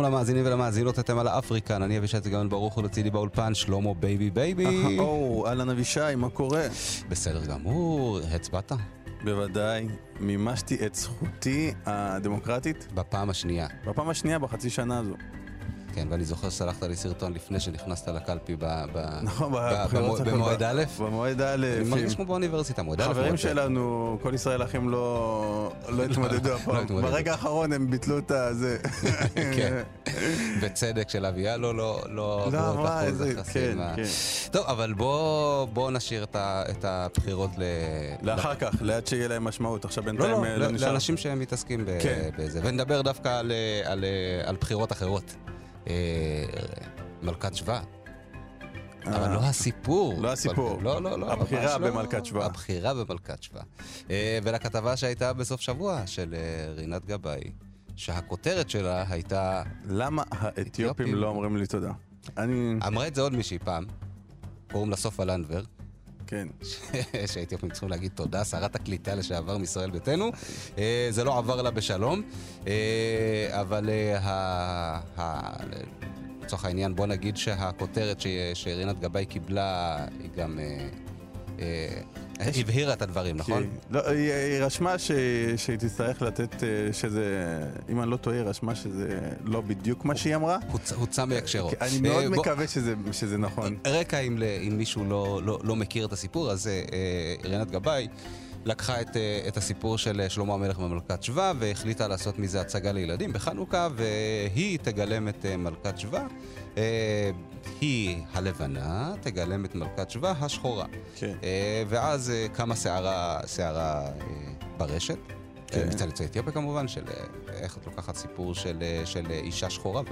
שלום למאזינים ולמאזינות, אתם על האפריקן, אני אבישי צגן ברוך ולצידי באולפן, שלמה בייבי בייבי. או, אהלן אבישי, מה קורה? בסדר גמור, הצבעת? בוודאי, מימשתי את זכותי הדמוקרטית בפעם השנייה. בפעם השנייה בחצי שנה הזו. כן, ואני זוכר ששלחת לי סרטון לפני שנכנסת לקלפי נכון, במועד א'. במועד א'. אני מרגיש כמו באוניברסיטה, מועד א'. חברים. שלנו, כל ישראל אחים לא לא התמודדו לא הפעם. התמודדו. ברגע האחרון הם ביטלו את הזה. כן. בצדק של אביה לא, לא, לא לא, עברו את מה, אחוז איזה, כן, החסימה. כן. טוב, אבל בוא, בוא נשאיר את, הבחירות ל... לאחר כך, לאט שיהיה להם משמעות. עכשיו בינתיים לא, אה, לא נשאר. לאנשים שמתעסקים כן. בזה. ונדבר דווקא על, אה, אה, על בחירות אחרות. אה, מלכת שבא. אבל לא הסיפור. לא הסיפור. לא, לא, לא. הבחירה לא. במלכת שבא. הבחירה במלכת שבא. אה, ולכתבה שהייתה בסוף שבוע של אה, רינת גבאי, שהכותרת שלה הייתה, למה אתיופים. האתיופים לא אומרים לי תודה? אני... אמרה את זה עוד מישהי פעם, קוראים לה סופה לנדבר, כן. שהאתיופים צריכים להגיד תודה, שרת הקליטה לשעבר מישראל ביתנו. אה, זה לא עבר לה בשלום, אה, אבל אה, לצורך העניין בוא נגיד שהכותרת שרינת גבאי קיבלה היא גם... אה, אה, הבהירה את הדברים, נכון? לא, היא, רשמה שהיא תצטרך לתת, אה, שזה, אם אני לא טועה, היא רשמה שזה לא בדיוק מה שהיא אמרה. הוצ- הוצא מהקשרו. אני מאוד אה, מקווה שזה, נכון. רקע, אם, מישהו לא, לא, לא מכיר את הסיפור, אז אה, רינת גבאי לקחה את, אה, את הסיפור של אה, שלמה המלך במלכת שבא והחליטה לעשות מזה הצגה לילדים בחנוכה, והיא תגלם את אה, מלכת שבא. היא הלבנה, תגלם את מלכת שבא השחורה. כן. אה, ואז אה, קמה סערה, סערה אה, ברשת. כן. מצד יוצאי אתיופיה כמובן, של איך את לוקחת סיפור של, של אישה שחורה,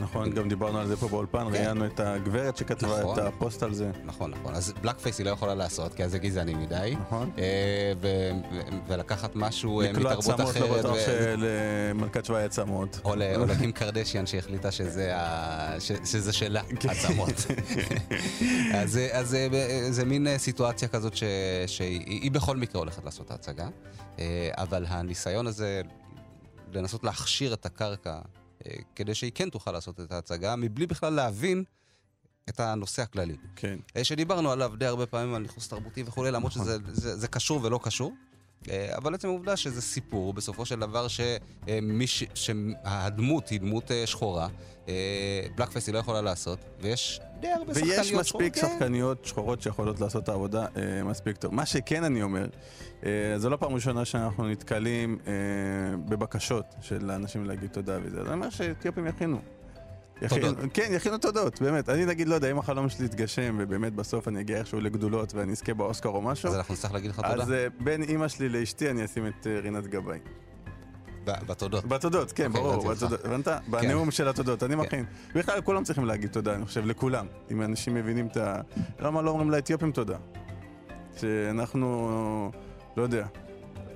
נכון, גם דיברנו על זה פה באולפן, ראיינו את הגברת שכתבה נכון. את הפוסט על זה. נכון, נכון. אז blackface היא לא יכולה לעשות, כי אז זה גזעני מדי. נכון. אה, ולקחת משהו אה, לקלוע מתרבות צמות, לא אחרת. בטוח ו- שלמלכת היה צמות. או לקים קרדשיאן שהחליטה שזה, שלה, כן. צמות. אז, אה, אז אה, זה מין סיטואציה כזאת. שהיא היא בכל מקרה הולכת לעשות את ההצגה, אבל הניסיון הזה לנסות להכשיר את הקרקע כדי שהיא כן תוכל לעשות את ההצגה, מבלי בכלל להבין את הנושא הכללי. כן. אה, שדיברנו עליו די הרבה פעמים על ניכוס תרבותי וכולי, למרות נכון. שזה זה, זה קשור ולא קשור. אה, אבל עצם העובדה שזה סיפור, בסופו של דבר שמי ש... שהדמות היא דמות אה, שחורה, בלק פייס היא לא יכולה לעשות, ויש די הרבה שחקניות ויש שחורות. מספיק כן. שחקניות שחורות שיכולות לעשות את העבודה אה, מספיק טוב. מה שכן אני אומר, אה, זו לא פעם ראשונה שאנחנו נתקלים אה, בבקשות של האנשים להגיד תודה וזה. אז אני אומר שאתיופים יכינו. כן, יכינו תודות, באמת. אני נגיד, לא יודע, אם החלום שלי יתגשם, ובאמת בסוף אני אגיע איכשהו לגדולות ואני אזכה באוסקר או משהו, אז אנחנו נצטרך להגיד לך תודה. אז אה, בין אימא שלי לאשתי אני אשים את אה, רינת גבאי. בתודות. בתודות, כן, אוקיי, ברור. בתודות. הבנת? בנאום של התודות, אני מכין. בכלל, כולם צריכים להגיד תודה, אני חושב, לכולם. אם אנשים מבינים את ה... למה לא אומרים לאתיופים תודה? שאנחנו... לא יודע.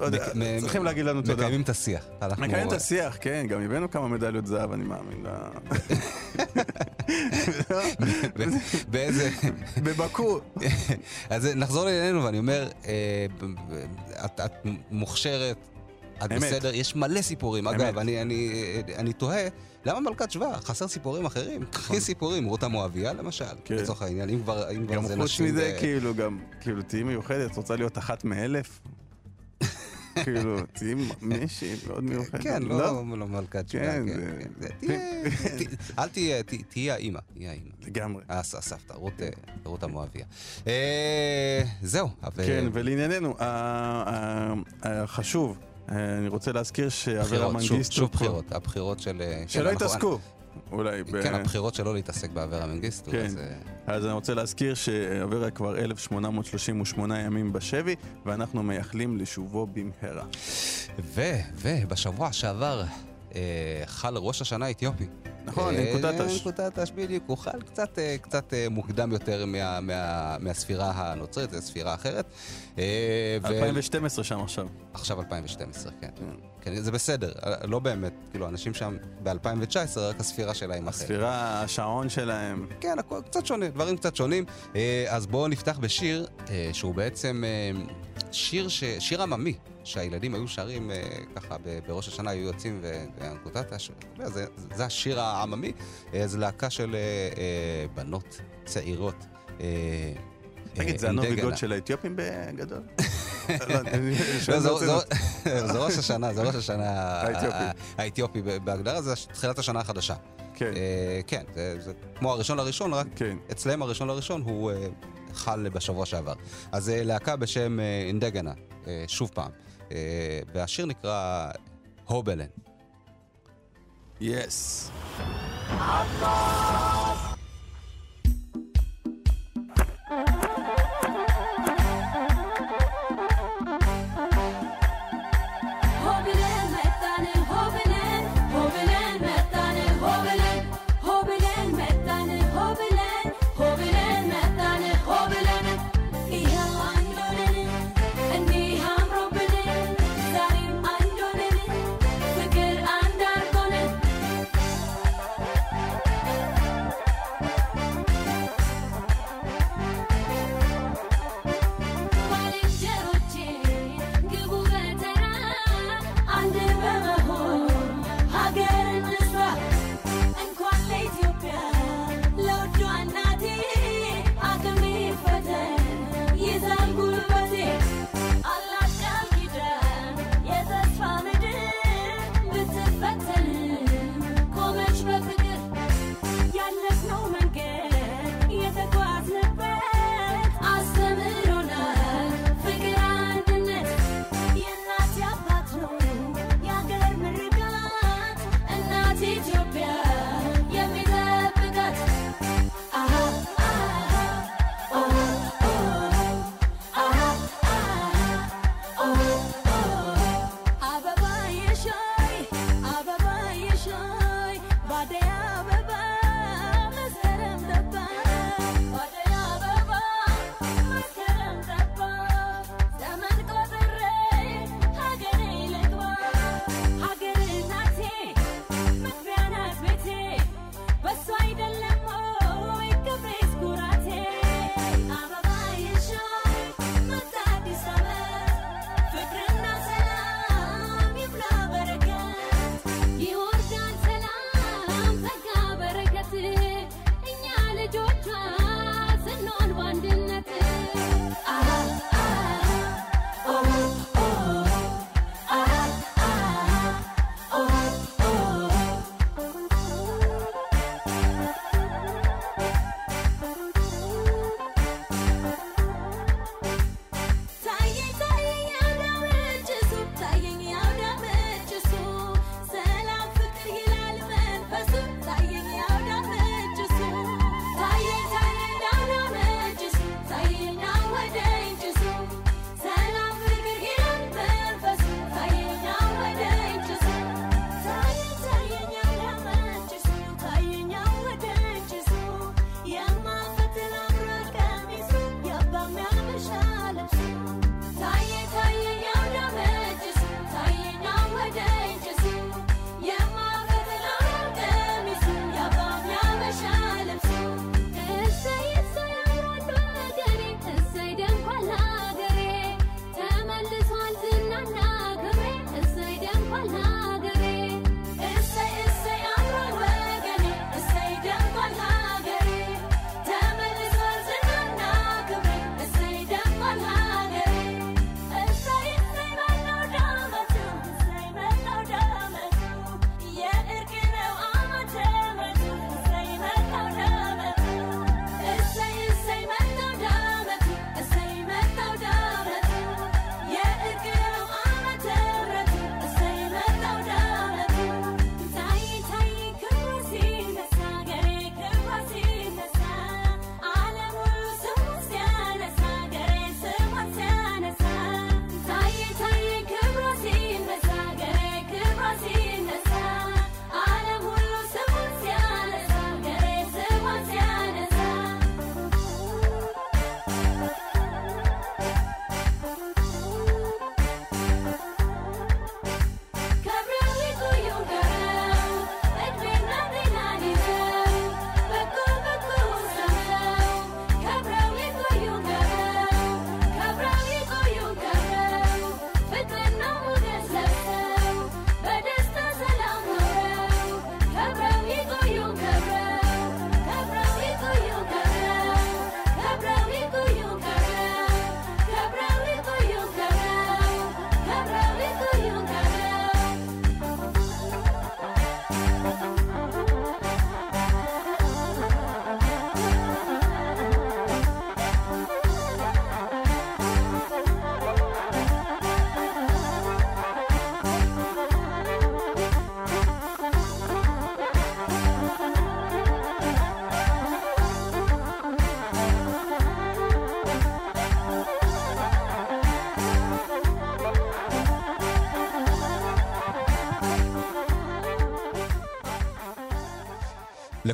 לא יודע, צריכים להגיד לנו תודה. מקיימים את השיח. מקיימים את השיח, כן, גם הבאנו כמה מדליות זהב, אני מאמין. באיזה... בבקו. אז נחזור לענייננו, ואני אומר, אה, את, מוכשרת, את. בסדר, יש מלא סיפורים. אגב, אני, תוהה, למה מלכת שבא? חסר סיפורים אחרים? קחי סיפורים, רותה מואביה למשל, כן. לצורך העניין, אם כבר, אם כבר גם זה חוץ נשים... מזה, כאילו, גם, כאילו, תהיי מיוחדת, רוצה להיות אחת מאלף? כאילו, תהיי מישהי מאוד מיוחדת. כן, לא, לא מלכת שבא, כן, כן. כן. תהיה- אל תהיה, ת- תהיי האימא, תהיי האימא. לגמרי. הס- הסבתא, רות, אה, המואביה. אה, זהו. כן, ולענייננו, אה, אני רוצה להזכיר שאברה מנגיסטו... שוב בחירות, הבחירות של... אה, כן, שלא יתעסקו. אולי. ב- כן, הבחירות שלו להתעסק באברה מנגיסטו. כן. אז, אה, אז אני רוצה להזכיר שאברה כבר 1,838 ימים בשבי, ואנחנו מייחלים לשובו במהרה. ו, ובשבוע שעבר אה, חל ראש השנה האתיופי. נכון, אה, אינקוטטש. אינקוטטש, בדיוק. הוא חל קצת, אה, קצת אה, מוקדם יותר מה, מה, מהספירה הנוצרית, זו ספירה אחרת. אה, ו- 2012 שם עכשיו. עכשיו 2012, כן. כן. זה בסדר, אה, לא באמת, כאילו, אנשים שם ב-2019, רק הספירה שלהם אחרת. הספירה, השעון שלהם. כן, הכל קצת שונה, דברים קצת שונים. אה, אז בואו נפתח בשיר אה, שהוא בעצם שיר, ש... שיר עממי, שהילדים היו שרים ככה בראש השנה, היו יוצאים ואנקוטטה, ש... זה, זה השיר העממי. זו להקה של בנות צעירות. תגיד, זה הנובי אינדגנה. גוד של האתיופים בגדול? לא, זה- ראש השנה, זה ראש השנה האתיופי. בהגדרה, זה תחילת השנה החדשה. כן, אה, כן, זה, כמו הראשון לראשון, רק כן. אצלם הראשון לראשון הוא אה, חל בשבוע שעבר. אז אה, להקה בשם אינדגנה, שוב פעם, והשיר נקרא הובלן. יס. Hobbelen, Party you.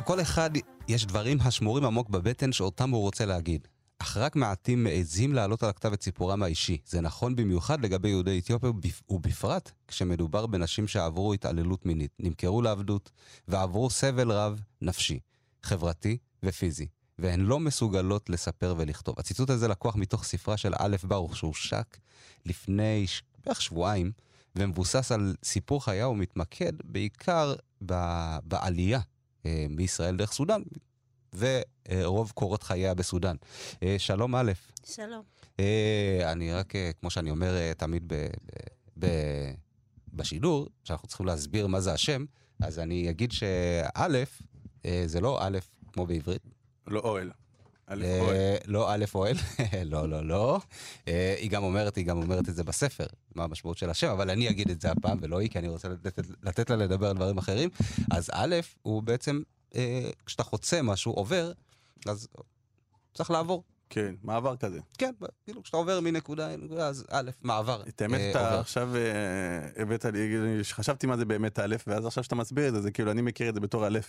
לכל אחד יש דברים השמורים עמוק בבטן שאותם הוא רוצה להגיד. אך רק מעטים מעזים להעלות על הכתב את סיפורם האישי. זה נכון במיוחד לגבי יהודי אתיופיה, ובפ- ובפרט כשמדובר בנשים שעברו התעללות מינית, נמכרו לעבדות, ועברו סבל רב נפשי, חברתי ופיזי, והן לא מסוגלות לספר ולכתוב. הציטוט הזה לקוח מתוך ספרה של א' ברוך, שהושק לפני. בערך שבועיים, ומבוסס על סיפור חיה ומתמקד בעיקר ב... בעלייה מישראל דרך סודאן, ורוב קורות חייה בסודאן. אה, שלום א', שלום. אה, אני רק, אה, כמו שאני אומר אה, תמיד ב, ב, ב, בשידור, שאנחנו צריכים להסביר מה זה השם, אז אני אגיד שא', אה, זה לא א', כמו בעברית. לא אוהל. לא א' אוהל, לא, לא, לא. אה, היא גם אומרת, היא גם אומרת את זה בספר, מה המשמעות של השם, אבל אני אגיד את זה הפעם ולא היא, כי אני רוצה לתת, לה לדבר על דברים אחרים. אז א', הוא בעצם, אה, כשאתה חוצה משהו, עובר, אז צריך לעבור. כן, מעבר כזה. כן, כאילו כשאתה עובר מנקודה לנקודה, אז א', מעבר. את האמת, אה, אתה עובר. עכשיו הבאת לי, חשבתי מה זה באמת א', ואז עכשיו שאתה מסביר את זה, זה כאילו, אני מכיר את זה בתור א'.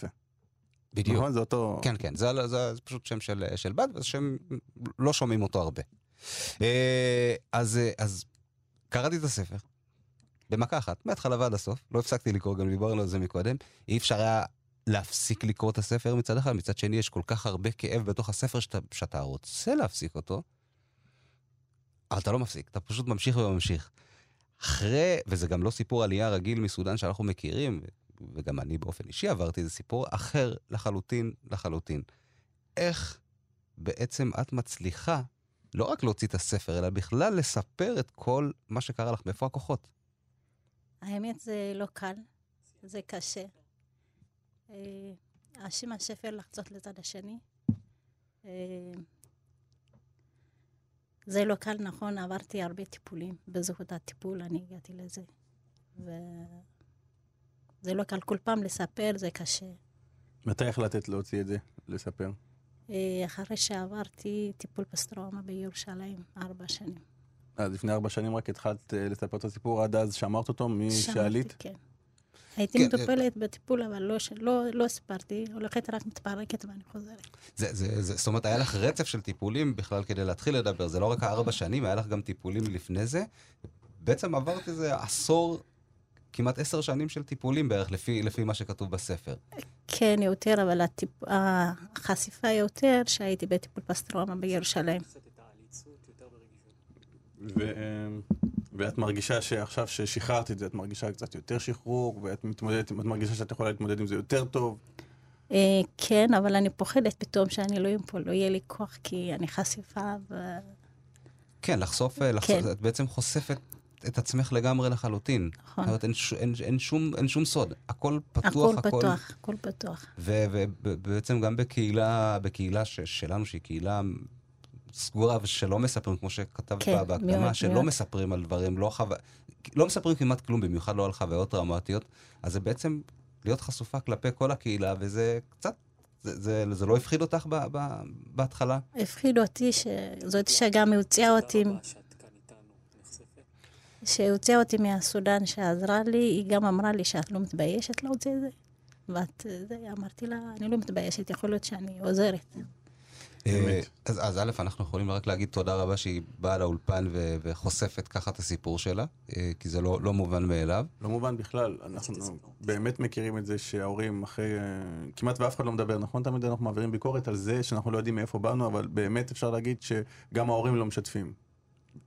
בדיוק. נכון? זה אותו... כן, כן, זה, זה, זה פשוט שם של, של בת, וזה שם, לא שומעים אותו הרבה. אה, אז, אז קראתי את הספר, במכה אחת, מההתחלה ועד הסוף, לא הפסקתי לקרוא, גם דיברנו על זה מקודם, אי אפשר היה להפסיק לקרוא את הספר מצד אחד, מצד שני יש כל כך הרבה כאב בתוך הספר שאתה, שאתה רוצה להפסיק אותו, אבל אתה לא מפסיק, אתה פשוט ממשיך וממשיך. אחרי, וזה גם לא סיפור עלייה רגיל מסודאן שאנחנו מכירים, וגם אני באופן אישי עברתי, זה סיפור אחר לחלוטין לחלוטין. איך בעצם את מצליחה לא רק להוציא את הספר, אלא בכלל לספר את כל מה שקרה לך, מאיפה הכוחות? האמת זה לא קל, זה קשה. אה, השם השפל לחצות לצד השני. אה, זה לא קל, נכון, עברתי הרבה טיפולים. בזכות הטיפול אני הגעתי לזה. וזה לא קל כל פעם לספר, זה קשה. מתי החלטת להוציא את זה, לספר? אה, אחרי שעברתי טיפול פסטרומה בירושלים, ארבע שנים. אז לפני ארבע שנים רק התחלת אה, לספר את הסיפור, עד אז שמרת אותו משעלית? כן. הייתי כן, מטופלת בטיפול, אבל לא, לא, לא סיפרתי, הולכת רק מתפרקת ואני חוזרת. זה, זה, זה, זאת אומרת, היה לך רצף של טיפולים בכלל כדי להתחיל לדבר. זה לא רק הארבע שנים, היה לך גם טיפולים לפני זה. בעצם עברת איזה עשור, כמעט עשר שנים של טיפולים בערך, לפי, לפי מה שכתוב בספר. כן, יותר, אבל הטיפ... החשיפה יותר שהייתי בטיפול פסטרומה בירושלים. ו... ואת מרגישה שעכשיו ששחררת את זה, את מרגישה קצת יותר שחרור, ואת מתמודדת, את מרגישה שאת יכולה להתמודד עם זה יותר טוב. אה, כן, אבל אני פוחדת פתאום שאני לא פה, לא יהיה לי כוח, כי אני חשיפה, ו... כן, לחשוף, אה, לחשוף כן. את בעצם חושפת את עצמך לגמרי לחלוטין. נכון. זאת אומרת, אין, אין, אין, שום, אין שום סוד, הכל פתוח, הכל הכל... פתוח, הכל פתוח. ובעצם גם בקהילה, בקהילה ש, שלנו, שהיא קהילה סגורה ושלא מספרים, כמו שכתבת כן, בהקדמה, מאוד, שלא מאוד. מספרים על דברים, לא, חו... לא מספרים כמעט כלום, במיוחד לא על חוויות טראומטיות, אז זה בעצם להיות חשופה כלפי כל הקהילה, וזה קצת, זה, זה, זה לא הפחיד אותך ב, ב, בהתחלה? הפחיד אותי שזאת אישה גם הוציאה אותי, שהוציאה אותי מהסודאן שעזרה לי, היא גם אמרה לי שאת לא מתביישת להוציא את זה. ואת, זה, אמרתי לה, אני לא מתביישת, יכול להיות שאני עוזרת. אה, אז, אז א', אנחנו יכולים רק להגיד תודה רבה שהיא באה לאולפן וחושפת ככה את הסיפור שלה, אה, כי זה לא, לא מובן מאליו. לא מובן בכלל, אנחנו באמת מכירים את זה שההורים אחרי... אה, כמעט ואף אחד לא מדבר, נכון? תמיד אנחנו מעבירים ביקורת על זה שאנחנו לא יודעים מאיפה באנו, אבל באמת אפשר להגיד שגם ההורים לא משתפים.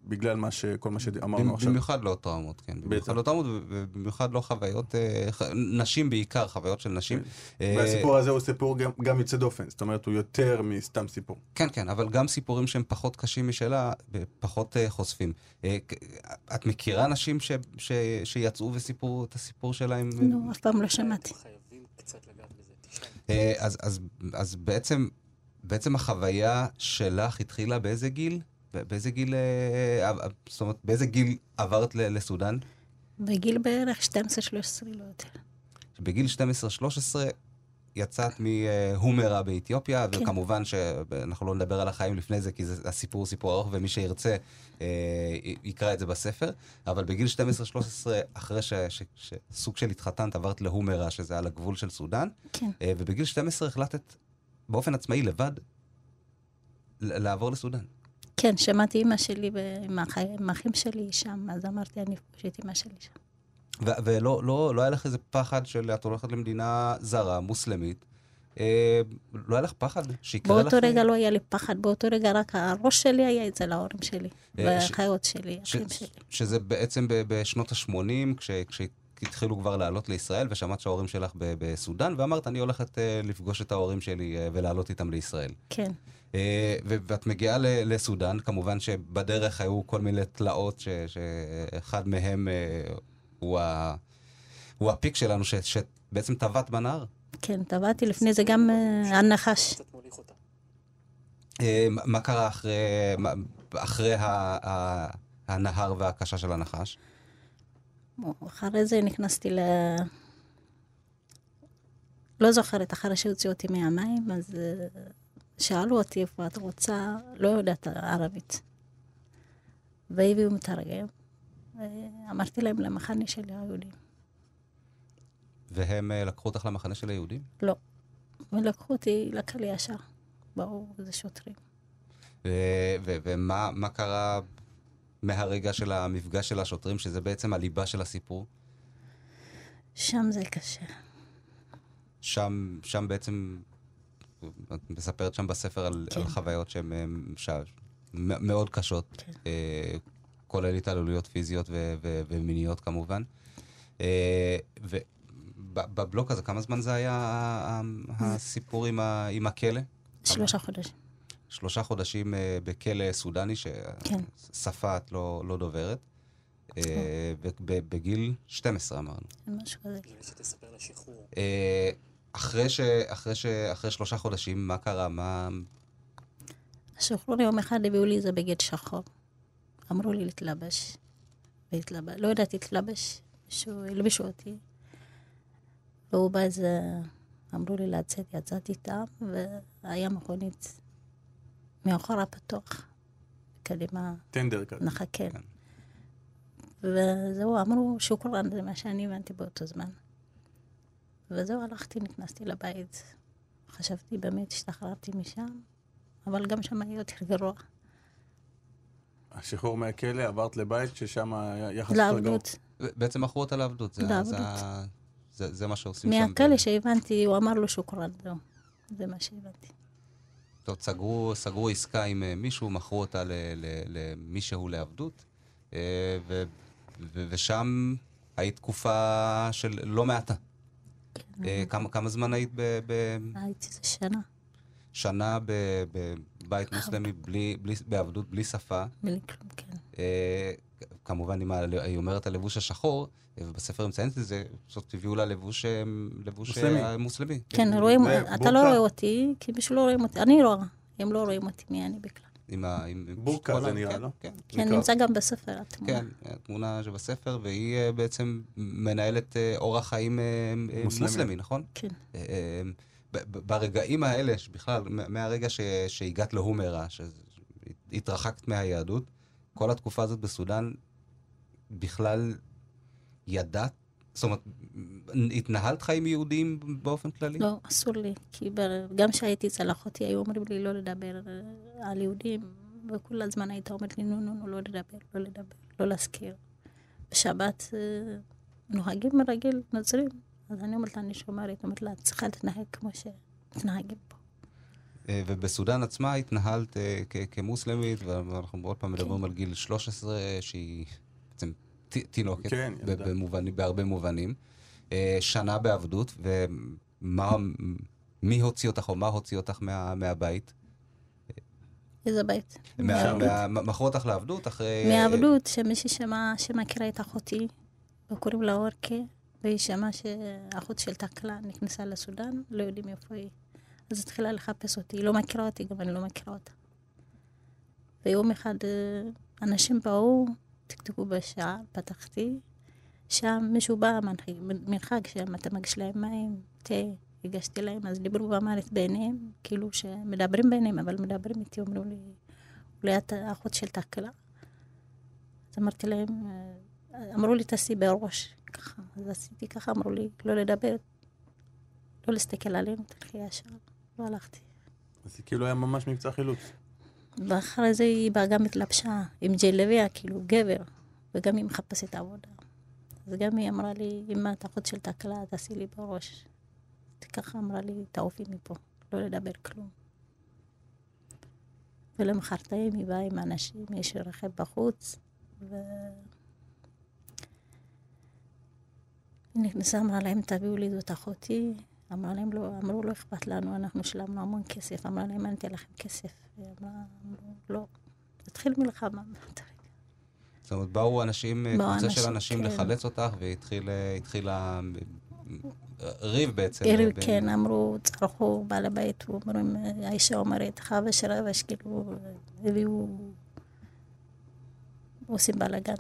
בגלל מה ש... כל מה שאמרנו עכשיו. במיוחד לא טראומות, כן. במיוחד לא טראומות, ובמיוחד לא חוויות, אה, ח- נשים בעיקר, חוויות של נשים. אה, והסיפור הזה הוא סיפור גם, גם יוצא דופן, זאת אומרת הוא יותר מסתם סיפור. כן, כן, אבל גם סיפורים שהם פחות קשים משלה, פחות אה, חושפים. אה, את מכירה אנשים ש- ש- שיצאו וסיפרו את הסיפור שלהם? נו, אף פעם לא שמעתי. אה, אז, אז, אז בעצם, בעצם החוויה שלך התחילה באיזה גיל? באיזה גיל, אה, אה, זאת אומרת, באיזה גיל עברת לסודאן? בגיל בערך 12-13, לא יותר. בגיל 12-13 יצאת מהומרה באתיופיה, כן. וכמובן שאנחנו לא נדבר על החיים לפני זה, כי זה, הסיפור הוא סיפור ארוך, ומי שירצה אה, יקרא את זה בספר. אבל בגיל 12-13, אחרי ש, ש, שסוג של התחתנת, עברת להומרה, שזה על הגבול של סודאן, כן, אה, ובגיל 12 החלטת באופן עצמאי, לבד, לעבור לסודאן. כן, שמעתי אימא שלי ועם האח- עם האחים שלי שם, אז אמרתי, אני אפגוש את אימא שלי שם. ולא לא, לא היה לך איזה פחד של את הולכת למדינה זרה, מוסלמית. אה, לא היה לך פחד שיקרה לך... באותו רגע לא היה לי פחד, באותו רגע רק הראש שלי היה אצל ההורים שלי, אה, ש- והאחיות שלי, ש- אחים שלי. שזה בעצם בשנות ה-80, כש, כשהתחילו כבר לעלות לישראל, ושמעת שההורים שלך בסודאן, ואמרת, אני הולכת אה, לפגוש את ההורים שלי אה, ולעלות איתם לישראל. כן, ואת מגיעה לסודאן, כמובן שבדרך היו כל מיני תלאות, ש- שאחד מהם אה, הוא, ה- הוא הפיק שלנו, ש- שבעצם טבעת בנהר. כן, טבעתי לפני זה גם אה, הנחש. אה, מה- קרה אחרי, אחרי הנהר וההקשה של הנחש? אחרי זה נכנסתי ל... לא זוכרת, אחרי שהוציאו אותי מהמים, אז אה, שאלו אותי איפה את רוצה, לא יודעת ערבית. והביאו מתרגם. אה, אמרתי להם למחנה של היהודים. והם אה, לקחו אותך למחנה של היהודים? לא. ולקחו אותי לקהל ישר. באו איזה שוטרים. ו- ו- ומה מה קרה מהרגע של המפגש של השוטרים, שזה בעצם הליבה של הסיפור? שם זה קשה. שם, שם בעצם, את מספרת שם בספר על, כן. על חוויות שהן אה, מאוד קשות, כן. אה, כולל התעללויות פיזיות ו- ו- ומיניות כמובן. אה, ובבלוק הזה, כמה זמן זה היה הסיפור עם, ה- עם הכלא? שלושה חודשים. שלושה חודשים בכלא סודני, כן. ששפה את לא, לא דוברת. אה, ובגיל 12 אמרנו. משהו כזה. אה, אחרי, ש, אחרי, ש, אחרי שלושה חודשים, מה קרה? מה... השחרור יום אחד הביאו לי את זה בגד שחור. אמרו לי להתלבש. והתלבש. לא ידעתי להתלבש. מישהו, הלבישו אותי. והוא בא איזה... אמרו לי לצאת, יצאתי איתם, והיה מכונית מאחורה פתוח. קדימה טנדר כזה. נחכה. כן. וזהו, אמרו שוקרן, זה מה שאני הבנתי באותו זמן. וזהו, הלכתי, נכנסתי לבית. חשבתי, באמת השתחררתי משם, אבל גם שם היה יותר גרוע. השחרור מהכלא, עברת לבית ששם היה יחס יותר גרוע. לעבדות. בעצם מכרו אותה לעבדות. זה, לעבדות. זה, זה, זה מה שעושים שם. מהכלא שהבנתי, הוא אמר לו שוקרן, זהו. זה מה שהבנתי. טוב, סגרו, סגרו עסקה עם אה, מישהו, מכרו אותה ל- ל- למישהו לעבדות, אה, ו, ו, ושם היית תקופה של לא מעטה. אה, כמה, כמה זמן היית ב- ב- הייתי איזה שנה, שנה ב- בבית מוסלמי בלי, בלי, בעבדות, בלי שפה? בלי כלום, כן. אה, כמובן, עם ה- היא אומרת הלבוש השחור, ובספר היא מציינת את זה, זאת הביאו לה לבוש, אה, לבוש מוסלמי. מוסלמי. כן, רואים. אתה לא רואה אותי, כי מישהו לא רואים אותי. אני רואה, הם לא רואים אותי מי אני בכלל. עם ה... עם בורקה זה נראה, כן, לא? כן. כן, נקרא- נמצא גם בספר התמונה. כן, התמונה שבספר, והיא אה, בעצם מנהלת אה, אורח חיים אה, מוסלמי. מוסלמי, נכון? כן. ברגעים האלה, בכלל, מהרגע ש- שהגעת להומרה, שהתרחקת מהיהדות, כל התקופה הזאת בסודאן, בכלל ידעת? זאת אומרת, התנהלת חיים יהודיים באופן כללי? לא, אסור לי. כי גם כשהייתי אצל אחותי, היו אומרים לי לא לדבר על יהודים, וכל הזמן הייתה אומרת לי, נו, נו, נו, לא לדבר, לא לדבר, לא להזכיר. בשבת אה, נוהגים רגיל, נוצרים. אז אני אומרת לה, אני שומרת, אומרת לה, את צריכה להתנהג כמו שמתנהגים פה. אה, ובסודאן עצמה התנהלת אה, כמוסלמית, ואנחנו עוד פעם מדברים על גיל 13, שהיא תינוקת, כן, ב- ילדה. במובנים- בהרבה מובנים. אה, שנה בעבדות, ומה... מי הוציא אותך, או מה הוציא אותך מה, מהבית? איזה בית? מכרו אותך לעבדות אחרי... מהעבדות, שמישהי שמע, שמכירה את אחותי, וקוראים לה אורקה, והיא שמעה שאחות של תקלה נכנסה לסודאן, לא יודעים איפה היא. אז התחילה לחפש אותי, היא לא מכירה אותי, גם אני לא מכירה אותה. ויום אחד אה, אנשים באו, תקתקו בשער, פתחתי, שם מישהו בא, מרחק שם, אתה מגיש להם מים, תה, הגשתי להם, אז דיברו באמרית ביניהם, כאילו שמדברים ביניהם, אבל מדברים איתי, אומרים לי, אולי את האחות של תקלה. אז אמרתי להם, אה, אמרו לי, תעשי בראש, ככה. אז עשיתי ככה, אמרו לי, לא לדבר, לא להסתכל עלינו, תלכי ישר. לא הלכתי. אז זה כאילו היה ממש מבצע חילוץ. ואחרי זה היא באה גם התלבשה עם ג'לביה, כאילו גבר, וגם היא מחפשת עבודה. אז גם היא אמרה לי, אמא, את אחות של תקלה, תעשי לי בראש. ככה אמרה לי, תעופי מפה, לא לדבר כלום. ולמחרתיים היא באה עם אנשים, יש רכב בחוץ, ו... היא נכנסה, אמרה להם, תביאו לי זאת אחותי. אמרה להם, לא, אמרו, לא אכפת לנו, אנחנו שילמנו המון כסף. אמרה להם, אני אתן לכם כסף. היא אמרה, לא. התחיל מלחמה. זאת אומרת, באו אנשים, קבוצה של אנשים, כן. לחלץ אותך, והתחיל ריב בעצם. בין- כן, אמרו, צרחו, בעל הבית, אומרים, האישה אומרת, חבש רבש, כאילו, הביאו, עושים בלאגן.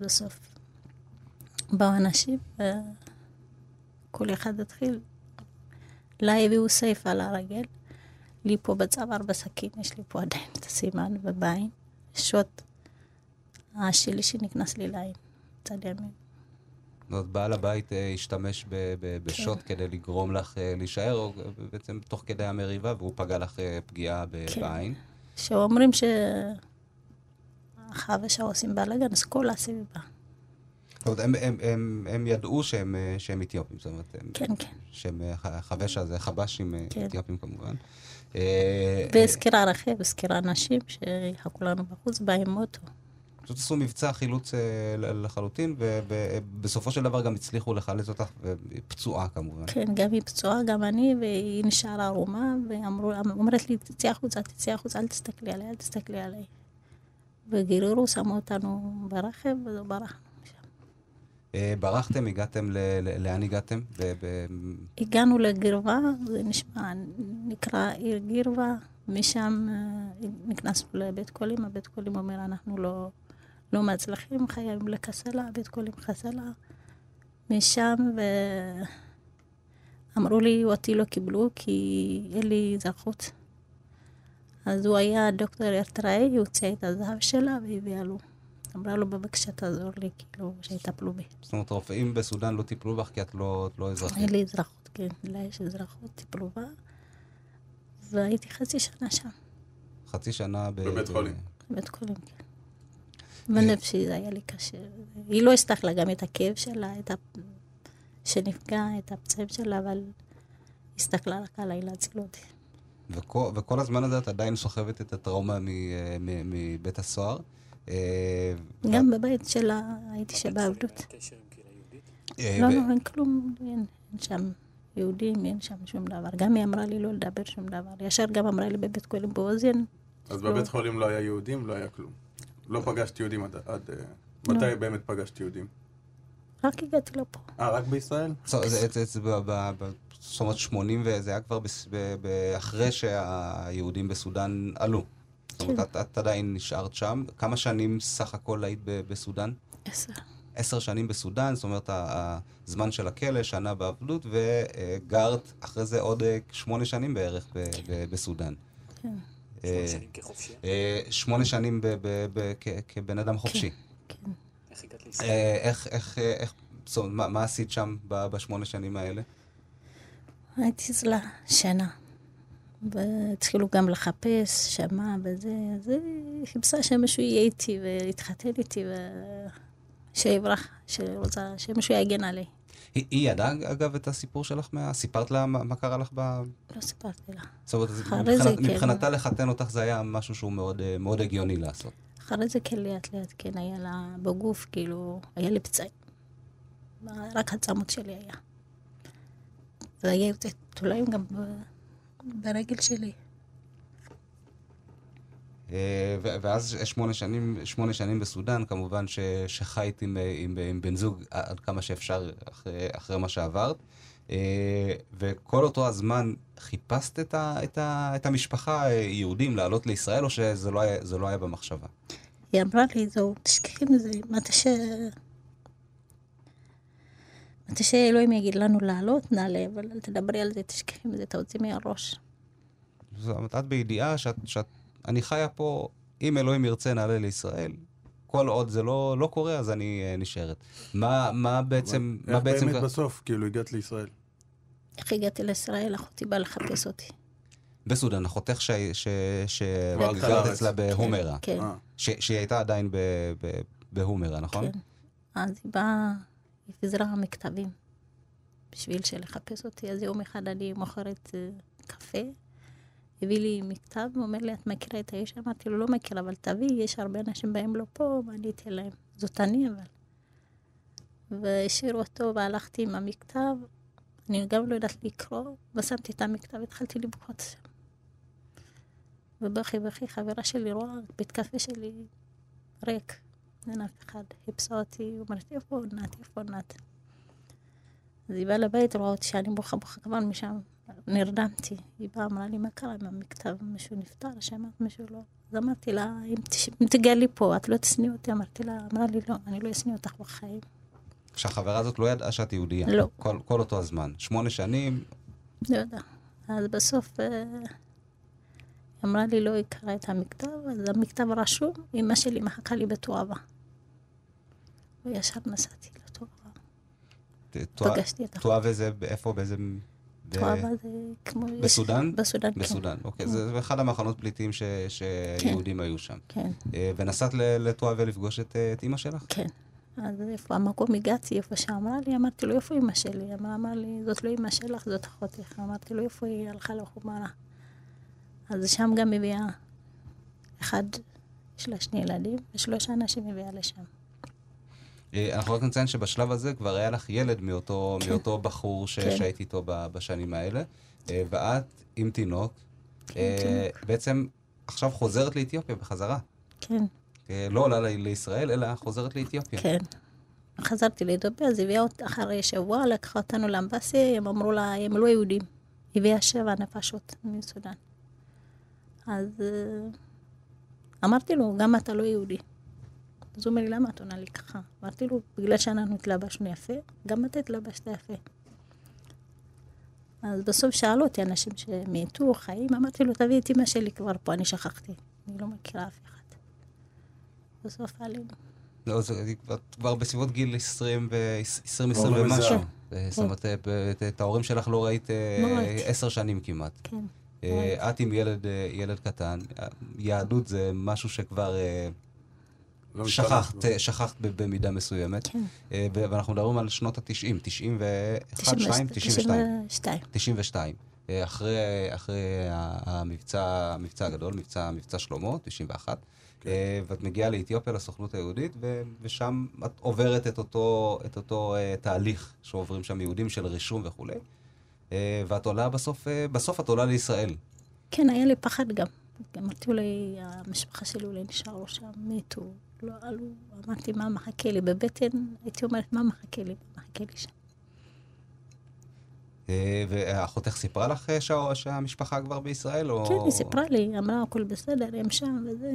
בסוף באו אנשים, וכל אחד התחיל. לה הביאו סייף על הרגל, לי פה בצוואר בסכין, יש לי פה עדיין את הסימן ובעין, שוט השלישי נכנס לי לעין, צד ימין. זאת אומרת, בעל הבית אה, השתמש בשוט כן. כדי לגרום לך אה, להישאר, או בעצם תוך כדי המריבה, והוא פגע לך אה, פגיעה כן. בעין. שאומרים שהחבשה עושים בלאגן, אז כל הסביבה. זאת אומרת, הם- הם- הם- הם ידעו שהם אה, שהם אתיופים, זאת אומרת, כן, כן. שהם אה, חבשה זה חבשים אה, כן. אתיופים כמובן. והזכירה רכב, הזכירה אנשים שיחכו לנו בחוץ, באה עם מוטו. פשוט עשו מבצע חילוץ לחלוטין, ובסופו של דבר גם הצליחו לחלץ אותך, פצועה כמובן. כן, גם היא פצועה, גם אני, והיא נשארה ערומה, ואומרת לי, תצאי החוצה, תצאי החוצה, אל תסתכלי עליי, אל תסתכלי עליי. וגיררו, שמו אותנו ברכב, וזה ברח. אה, ברחתם, הגעתם, ל- לאן הגעתם? ב- ב- הגענו לגרבה, זה נשמע, נקרא עיר גרבה, משם אה, נכנסנו לבית חולים, הבית חולים אומר, אנחנו לא, לא מצליחים, חייבים לקסלה, בית חולים חסלה. משם, ואמרו לי, אותי לא קיבלו, כי אין לי אזרחות. אז הוא היה דוקטור ארתראי, הוא הוציא את הזהב שלה והביאה לו. אמרה לו, בבקשה תעזור לי, כאילו, שיטפלו בי. זאת אומרת, רופאים בסודאן לא טיפלו בך כי את לא לא אזרחית. אין לי אזרחות, כן, לה יש אזרחות, טיפלו בה. והייתי חצי שנה שם, חצי שנה ב... בבית חולים. בבית חולים, כן. בנפשי זה היה לי קשה. היא לא הסתכלה גם את הכאב שלה, את ה... שנפגע, את הפצעים שלה, אבל הסתכלה רק עליי להציל אותי. וכל, וכל הזמן הזה את עדיין סוחבת את הטראומה אה, מבית הסוהר. אה, גם בבית שלה הייתי שבעבדות. אה, לא, לא, אין כלום, אין, שם יהודים, אין שם שום דבר. גם היא אמרה לי לא לדבר שום דבר. ישר גם אמרה לי בבית חולים באוזן, אז לא. בבית חולים לא היה יהודים, לא היה כלום. לא פגשת יהודים עד... אה, לא. מתי באמת פגשת יהודים? רק הגעתי לפה. אה, רק בישראל? ב- זאת אומרת, 80, וזה היה כבר אחרי שהיהודים בסודאן עלו. זאת אומרת, כן. את, את עדיין נשארת שם. כמה שנים סך הכל היית ב- בסודאן? עשר. עשר שנים בסודאן, זאת אומרת, הזמן של הכלא, שנה בעבדות, וגרת אחרי זה עוד אה, שמונה שנים בערך ב- ב- בסודאן. כן, אה, אה, שמונה שנים ב- ב- ב- כ- כבן אדם חופשי. כן. אה, איך, איך, אה, איך, מה- עשית שם בשמונה שנים האלה? הייתי אצלה שנה. והתחילו גם לחפש, שמע וזה, אז היא חיפשה שמישהו יהיה איתי ויתחתן איתי ושיברח, שרוצה, שמישהו יגן עליי. היא, היא ידעה, אגב, את הסיפור שלך? מה... סיפרת לה מה, מה קרה לך ב... לא סיפרתי לה. זאת אומרת, זה מבחינת, כן. מבחינתה לחתן אותך זה היה משהו שהוא מאוד, אה, מאוד הגיוני לעשות. אחרי זה כן לאט לאט, כן, היה לה בגוף, כאילו, היה לי פצעים. רק הצמות שלי היה. והיה יוצא תולעים גם ב- ברגל שלי. אה, ואז שמונה שנים, שמונה שנים בסודאן, כמובן ש, שחיית עם, אה, עם, עם בן זוג עד כמה שאפשר אחרי, אחרי מה שעברת. אה, וכל אותו הזמן חיפשת את, ה, את, ה, את המשפחה, אה, יהודים, לעלות לישראל, או שזה לא היה, לא היה במחשבה? היא אמרה לי, זהו, תשכחי מזה, מתי ש... מתי שאלוהים יגיד לנו לעלות, נעלה, אבל אל תדברי על זה, תשכחי מזה, תוציא מהראש. זאת אומרת, את בידיעה שאת, שאת... אני חיה פה, אם אלוהים ירצה, נעלה לישראל. כל עוד זה לא, לא קורה, אז אני אה, נשארת. מה, מה בעצם... מה איך בעצם... באמת בסוף, כאילו, הגעת לישראל? איך הגעתי לישראל, אחותי באה לחפש אותי. בסודן, אחותך ש... ש... ש... כבר גרת לארץ. אצלה בהומרה. כן, אה, ש... שהיא הייתה עדיין ב... ב... בהומרה, נכון? כן. אז היא באה, היא פיזרה מכתבים בשביל שלחפש אותי. אז יום אחד אני מוכרת אה, קפה, הביא לי מכתב, הוא אומר לי, את מכירה את האיש? אמרתי לו, לא מכירה, אבל תביאי, יש הרבה אנשים באים לו פה, ואני אתן להם. זאת אני, אבל. והשאירו אותו, והלכתי עם המכתב. אני גם לא יודעת לקרוא, ושמתי את המכתב, התחלתי לבכות שם. ובכי בכי, חברה שלי רואה, בית קפה שלי ריק, אין אף אחד. חיפשה אותי, אומרת, איפה עונת, איפה עונת? אז היא באה לבית, רואה אותי שאני בוכה בוכה, כבר משם נרדמתי. היא באה, אמרה לי, מה קרה עם המכתב? מישהו נפטר? שמעת מישהו לא? אז אמרתי לה, אם, תש... אם תגלי פה, את לא תשנאי אותי? אמרתי לה, אמרה לי, לא, אני לא אשניא אותך בחיים. שהחברה הזאת לא ידעה שאת יהודייה. לא. כל, כל אותו הזמן. שמונה שנים, לא יודע. אז בסוף אה, היא אמרה לי, לא, היא קראה את המכתב, אז המכתב רשום, אמא שלי מחכה לי בתואבה. וישר נסעתי לתואבה. ת- תואר- פגשתי את תואב איזה, איפה, באיזה... תואבה זה כמו... בסודן? בסודן, כן. בסודן, אוקיי. זה אחד המחנות פליטים ש- שיהודים היו שם. כן, אה, ונסעת ל- לתואבה לפגוש את אה, את אימא שלך? כן. אז איפה המקום הגעתי, איפה שאמרה לי, אמרתי לו, איפה אמא שלי? אמר, אמר לי, זאת לא אמא שלך, זאת אחותך. אמרתי לו, איפה היא הלכה לחומרה? אז שם גם הביאה אחד, יש לה שני ילדים, ושלושה אנשים הביאה לשם. אה, אנחנו רק נציין שבשלב הזה כבר היה לך ילד מאותו, כן. מאותו בחור ש- כן. שהיית איתו בשנים האלה, אה, ואת עם תינוק, כן, תינוק. בעצם עכשיו חוזרת לאתיופיה בחזרה. כן, לא עולה לישראל, אלא חוזרת לאתיופיה. כן. חזרתי לאתיופיה, אז הביאה אותה אחרי שבוע, לקחה אותנו לאמבסיה, הם אמרו לה, הם לא יהודים. הביאה שבע נפשות מסודאן. אז אמרתי לו, גם אתה לא יהודי. אז הוא אומר לי, למה את עונה לי ככה? אמרתי לו, בגלל שאנחנו התלבשנו יפה, גם אתה התלבשת יפה. אז בסוף שאלו אותי אנשים שמתו, חיים, אמרתי לו, תביא את אמא שלי כבר פה, אני שכחתי. אני לא מכירה אף אחד. בסוף עלינו. לא, זה כבר- בסביבות גיל 20 ו- 20 כבר ומשהו. מזהה. אה, זאת אומרת, אה, את- את ההורים שלך לא ראית אה, ראיתי. עשר שנים כמעט. כן. את עם ילד, קטן, יהדות זה משהו שכבר לא שכחת. אה, שכחת במידה מסוימת. כן. אה, ואנחנו מדברים על שנות ה-90, 91, 2, 92. 92. 92. אה, אחרי, אחרי המבצע, המבצע הגדול, מבצע, מבצע שלמה, 91. אה, ואת מגיעה לאתיופיה, לסוכנות היהודית, ו- ושם את עוברת את אותו, את אותו אה, תהליך שעוברים שם יהודים של רישום וכולי. ואת עולה בסוף, בסוף את עולה לישראל. כן, היה לי פחד גם. אמרתי אולי, המשפחה שלי אולי נשארו שם, מתו, לא עלו. אמרתי, מה מחכה לי? בבטן הייתי אומרת, מה מחכה לי? מה מחכה לי שם? אה, ואחותך סיפרה לך אה, שה- שהמשפחה כבר בישראל? או... כן, היא סיפרה לי, אמרה, הכל בסדר, הם שם וזה.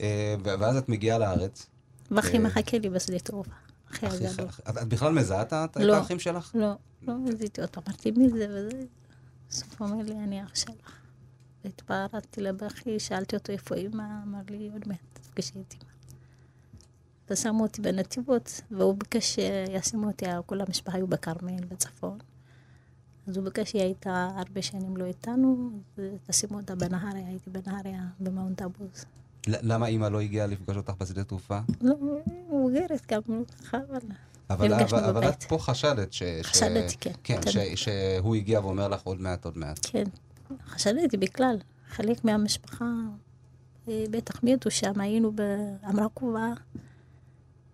אה, ו- ואז את מגיעה לארץ. ואחי אה, מחכה לי בשדה תעופה, אחי הגדול. את את בכלל מזהה את לא. האחים שלך? לא, לא הזיתי אותו, אמרתי, מי זה וזה? בסוף הוא אומר לי, אני אח שלך. והתפארתי לבכי, שאלתי אותו איפה אימא, אמר לי, עוד מעט תפגשי את אימא. ושמו אותי בנתיבות, והוא ביקש שישימו אותי, כל המשפחה היו בכרמל, בצפון. אז הוא ביקש שהיא הייתה הרבה שנים לא איתנו, תשימו אותה בנהריה, הייתי בנהריה, במאונט אבוז. למה אימא לא הגיעה לפגוש אותך בשדה תעופה? לא, מבוגרת גם, ככה, אבל... אבל, אבל. את פה חשדת ש... ש- חשדתי, כן. כן, תמיד. ש, שהוא הגיע ואומר לך עוד מעט, עוד מעט. כן, חשדתי בכלל. חלק מהמשפחה בטח מתו שם, היינו באמרקובה,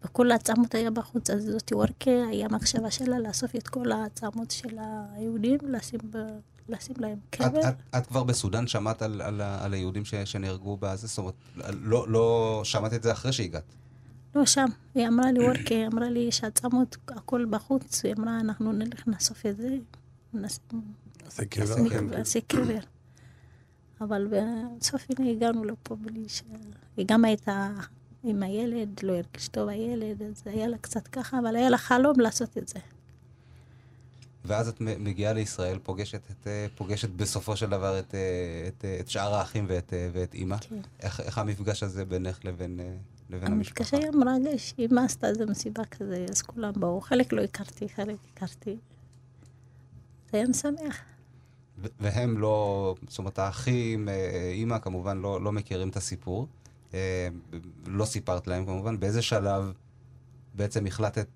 וכל העצמות היה בחוץ, אז זאתי וורקה, היה מחשבה שלה לאסוף את כל העצמות של היהודים, לשים, ב... לשים להם את, קבר. את, את כבר בסודאן שמעת על, על, על היהודים ש, שנהרגו בזה? זאת אומרת, לא, לא שמעת את זה אחרי שהגעת. לא, שם. היא אמרה לי, וורקה, היא אמרה לי, יש עצמות, הכל בחוץ. היא אמרה, אנחנו נלך נאסוף את זה, זה קבר. נעשה קבר. אבל בסוף הנה הגענו לפה בלי ש... היא גם הייתה עם הילד, לא הרגיש טוב הילד, אז היה לה קצת ככה, אבל היה לה חלום לעשות את זה. ואז את מגיעה לישראל, פוגשת, את, אה, פוגשת בסופו של דבר את, אה, את, אה, את שאר האחים ואת, ואת אימא. כן. איך, איך המפגש הזה בינך לבין, לבין המפגש המשפחה? היה מרגש, אמא עשתה איזה מסיבה כזה, אז כולם באו, חלק לא הכרתי, חלק הכרתי. זה היה משמח. והם לא, זאת אומרת, האחים, אה, אימא כמובן לא, לא מכירים את הסיפור. אה, לא סיפרת להם כמובן. באיזה שלב בעצם החלטת,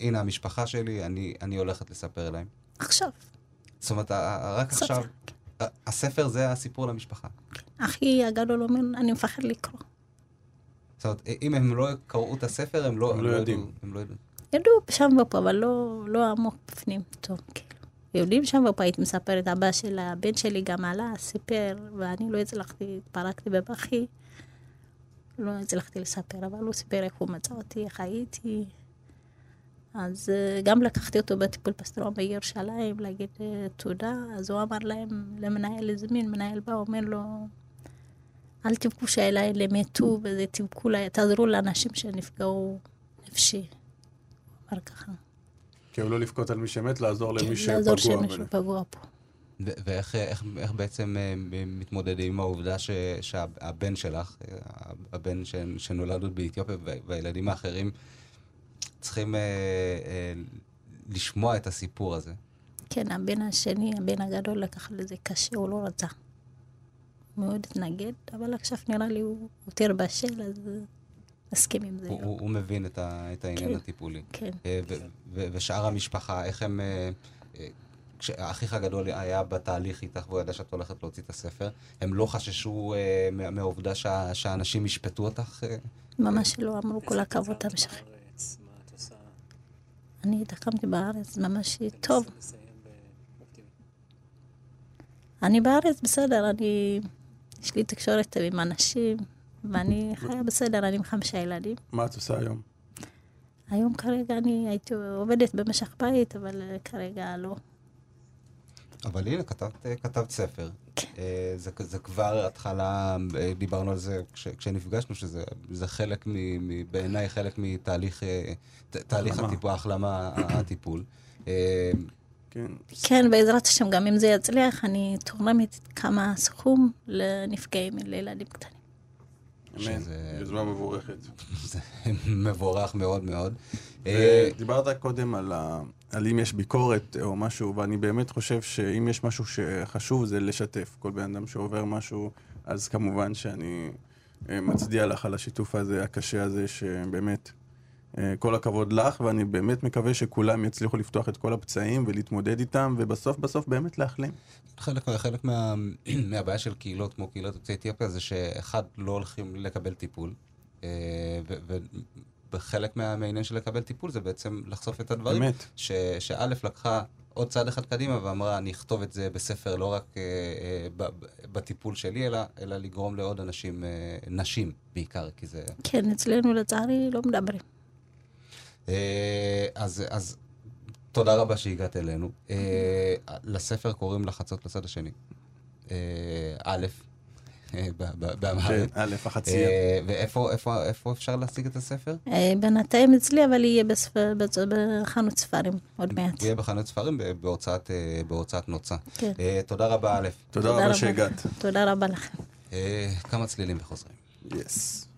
הנה המשפחה שלי, אני, אני הולכת לספר להם. עכשיו, זאת אומרת, רק ספר. עכשיו, ה- הספר זה הסיפור למשפחה. אחי הגדול אומר, אני מפחד לקרוא. זאת אומרת, אם הם לא קראו את הספר, הם לא, הם לא יודעים. ידעו- הם לא יודעים. ידעו שם ופה, אבל לא, לא עמוק בפנים. טוב, כאילו. יודעים שם ופה, הייתי מספרת, אבא של הבן שלי גם עלה, סיפר, ואני לא הצלחתי, התפרקתי בבכי. לא הצלחתי לספר, אבל הוא סיפר איך הוא מצא אותי, איך הייתי. אז אה, גם לקחתי אותו בטיפול פסטרום בירושלים, להגיד אה, תודה. אז הוא אמר להם, למנהל הזמין, מנהל בא, אומר לו, אל תבכו האלה מתו, וזה תבכו, תעזרו לאנשים שנפגעו נפשי. אמר ככה. כאילו לא לבכות על מי שמת, לעזור למי כן, לעזור שפגוע. שמישהו בזה. פגוע פה. ואיך איך, איך בעצם אה, מתמודדים עם העובדה ש, שהבן שלך, אה, הבן ש, שנולד עוד באתיופיה וה- והילדים האחרים צריכים אה, אה, לשמוע את הסיפור הזה. כן, הבן השני, הבן הגדול לקח לזה קשה, הוא לא רצה. מאוד התנגד, אבל עכשיו נראה לי הוא יותר בשל, אז מסכים עם זה. הוא, הוא, הוא מבין את, ה, את העניין כן. הטיפולי. כן. אה, ו- ו- ושאר המשפחה, איך הם... אה, אה, כשאחיך הגדול היה בתהליך איתך והוא ידע שאת הולכת להוציא את הספר, הם לא חששו אה, מה- מהעובדה שה- שהאנשים ישפטו אותך? אה? ממש לא אמרו כל הכבוד, תמשיכי. אני התחמתי בארץ, ממש טוב. אני בארץ, בסדר, אני... יש לי תקשורת עם אנשים, ואני חיה בסדר, אני עם חמישה ילדים. מה את עושה היום? היום כרגע אני הייתי עובדת במשך בית, אבל אה, כרגע לא. אבל הנה, כתבת, אה, כתבת ספר. כן. אה, זה, זה כבר התחלה, דיברנו על זה כש, כשנפגשנו, שזה זה חלק, מ, מ, בעיניי חלק מתהליך תהליך. הטיפול, ההחלמה, הטיפול. כן. כן, בעזרת השם, גם אם זה יצליח, אני תורמת כמה סכום לנפגעים, לילדים קטנים. אמן. יוזמה מבורכת. זה מבורך מאוד מאוד. אה, דיברת קודם על, ה... על אם יש ביקורת או משהו, ואני באמת חושב שאם יש משהו שחשוב זה לשתף. כל בן אדם שעובר משהו, אז כמובן שאני אה, מצדיע לך על השיתוף הזה, הקשה הזה, שבאמת, כל הכבוד לך, ואני באמת מקווה שכולם יצליחו לפתוח את כל הפצעים ולהתמודד איתם, ובסוף בסוף באמת להחלים. חלק, חלק מה, מהבעיה של קהילות כמו קהילות יוצאי אתיופיה זה שאחד, לא הולכים לקבל טיפול. אה, ו- ו- וחלק מה- מהעניין של לקבל טיפול זה בעצם לחשוף את הדברים. באמת. ש- שא' לקחה עוד צעד אחד קדימה ואמרה, אני אכתוב את זה בספר לא רק אה, אה, ב- ב- בטיפול שלי, אלא, אלא לגרום לעוד אנשים, אה, נשים בעיקר, כי זה... כן, אצלנו לצערי לא מדברים. אה, אז, אז תודה רבה שהגעת אלינו. אה, לספר קוראים לחצות לצד השני. אה, א', באמהרית. כן, א', החצייה. ואיפה אפשר להשיג את הספר? בינתיים אצלי, אבל יהיה בחנות ספרים עוד מעט. יהיה בחנות ספרים בהוצאת נוצה. כן. תודה רבה, א'. תודה רבה שהגעת. תודה רבה לכם. כמה צלילים וחוזרים. יס.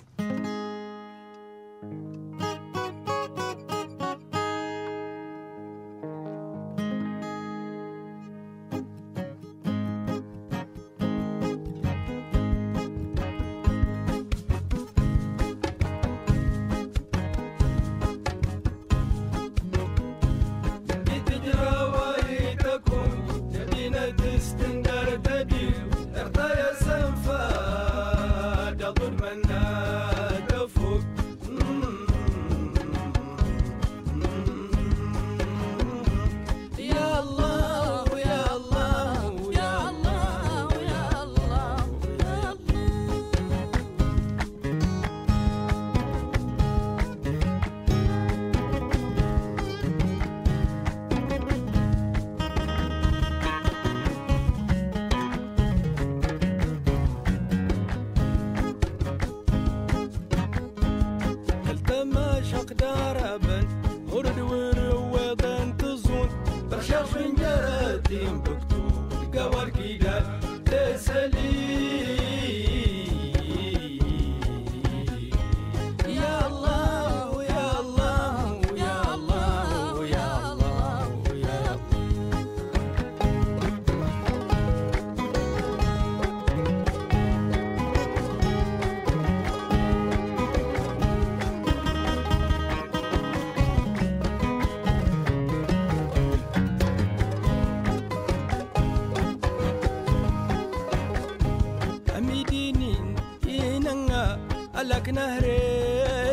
نهري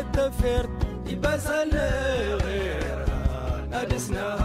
التفير يبسل غير أدسنا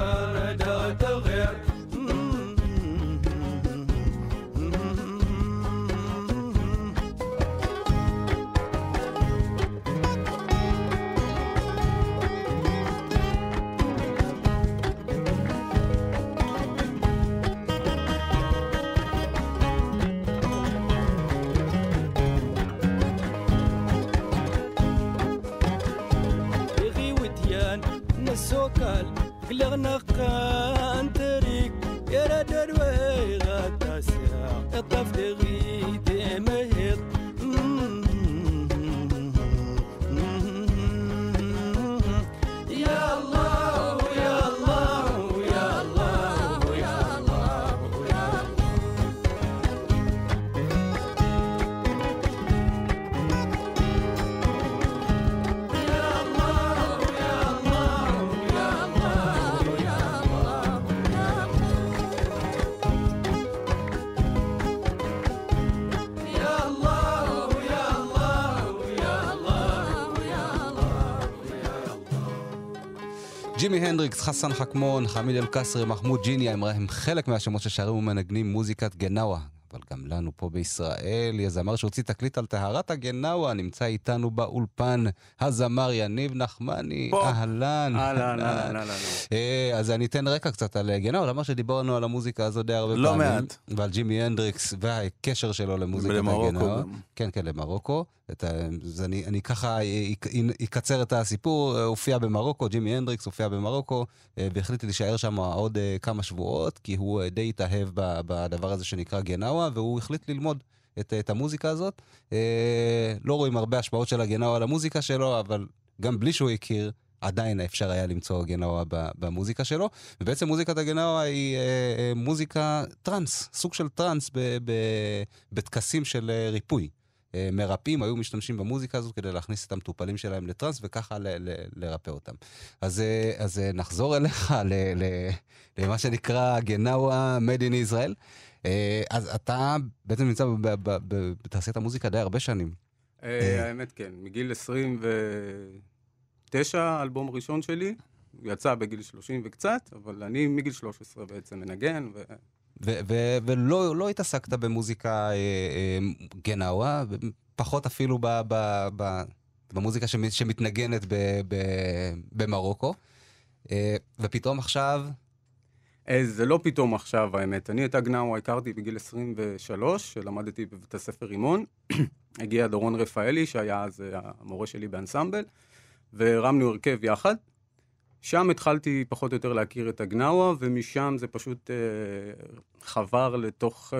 חסן חכמון, חמיד אל-קסרי, מחמוד ג'יניה, הם- חלק מהשמות ששרים ומנגנים מוזיקת גנאווה. אבל גם לנו פה בישראל, הזמר שהוציא תקליט על טהרת הגנאווה, נמצא איתנו באולפן, הזמר יניב נחמני. אהלן. אהלן, אהלן, אהלן. אה, אז אני אתן רקע קצת על גנאווה, למרות שדיברנו על המוזיקה הזו די הרבה לא פעמים. מעט. ועל ג'ימי הנדריקס והקשר שלו למוזיקת הגנאווה. כן, כן, למרוקו. את. אז אני, אני ככה אק- אקצר את הסיפור, אה, הופיע במרוקו, ג'ימי הנדריקס הופיע במרוקו, אה, והחליט להישאר שם עוד אה, כמה שבועות, כי הוא אה, די התאהב בדבר הזה שנקרא גנאווה, והוא החליט ללמוד את, את המוזיקה הזאת. אה, לא רואים הרבה השפעות של הגנאווה על המוזיקה שלו, אבל גם בלי שהוא הכיר, עדיין אפשר היה למצוא גנאווה במוזיקה שלו. ובעצם מוזיקת הגנאווה היא אה, אה, מוזיקה טראנס, סוג של טראנס בטקסים של אה, ריפוי. אה, מרפאים היו משתמשים במוזיקה הזאת כדי להכניס את המטופלים שלהם לטראנס וככה ל- ל- לרפא אותם. אז, אה, אז אה, נחזור אליך ל- ל- למה שנקרא גנאווה made in Israel. אה, אז אתה בעצם נמצא בתעשיית המוזיקה די הרבה שנים. אה, האמת כן, מגיל 29, האלבום הראשון שלי, יצא בגיל 30 וקצת, אבל אני מגיל 13 בעצם מנגן, ו... ו- ו- ולא לא התעסקת במוזיקה אה, אה, גנאווה, פחות אפילו ב- ב- ב- במוזיקה שמ- שמתנגנת במרוקו. אה, ופתאום עכשיו, אה, זה לא פתאום עכשיו, האמת. אני את הגנאו הכרתי בגיל 23, שלמדתי בבית הספר רימון. הגיע דורון רפאלי, שהיה אז אה, המורה שלי באנסמבל, והרמנו הרכב יחד. שם התחלתי פחות או יותר להכיר את הגנאווה, ומשם זה פשוט אה, חבר לתוך אה,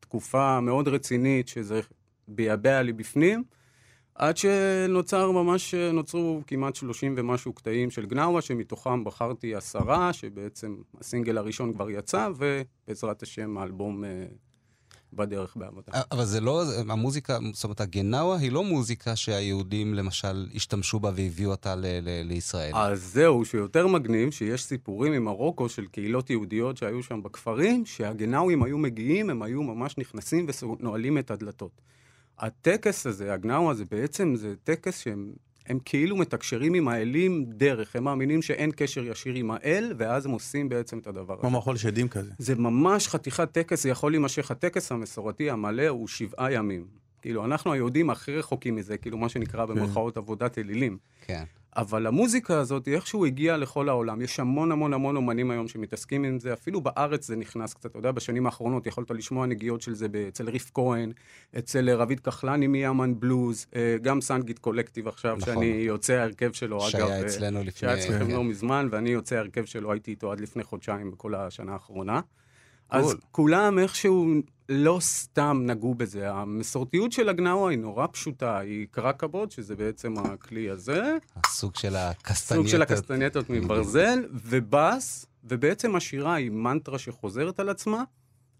תקופה מאוד רצינית, שזה ביעבע לי בפנים, עד שנוצר ממש, נוצרו כמעט 30 ומשהו קטעים של גנאווה, שמתוכם בחרתי עשרה, שבעצם הסינגל הראשון כבר יצא, ובעזרת השם האלבום אה, בדרך בעבודה. אבל זה לא, המוזיקה, זאת אומרת, הגנאווה היא לא מוזיקה שהיהודים למשל השתמשו בה והביאו אותה ל- ל- לישראל. אז זהו, שיותר מגניב, שיש סיפורים ממרוקו של קהילות יהודיות שהיו שם בכפרים, שהגנאווים היו מגיעים, הם היו ממש נכנסים ונועלים את הדלתות. הטקס הזה, הגנאווה, זה בעצם, זה טקס שהם הם כאילו מתקשרים עם האלים דרך, הם מאמינים שאין קשר ישיר עם האל, ואז הם עושים בעצם את הדבר הזה. כמו מחול שדים כזה. זה ממש חתיכת טקס, זה יכול להימשך, הטקס המסורתי המלא הוא שבעה ימים. כאילו, אנחנו היהודים הכי רחוקים מזה, כאילו, מה שנקרא במרכאות עבודת אלילים. כן. אבל המוזיקה הזאת היא איכשהו הגיעה לכל העולם. יש המון המון המון אומנים היום שמתעסקים עם זה, אפילו בארץ זה נכנס קצת, אתה יודע, בשנים האחרונות יכולת לשמוע נגיעות של זה אצל ריף כהן, אצל רביד כחלני מיאמן בלוז, אה, גם סנגיט קולקטיב עכשיו, נכון. שאני יוצא ההרכב שלו, שהיה אגב. אה, אצלנו לפני- שהיה אצלכם כן. לא מזמן, ואני יוצא ההרכב שלו, הייתי איתו עד לפני חודשיים בכל השנה האחרונה. אז. כולם איכשהו לא סתם נגעו בזה. המסורתיות של הגנאווה היא נורא פשוטה, היא קרא כבוד, שזה בעצם הכלי הזה, הסוג של הקסטנייטות. סוג של הקסטנייטות מברזל, ובאס, ובעצם השירה היא מנטרה שחוזרת על עצמה,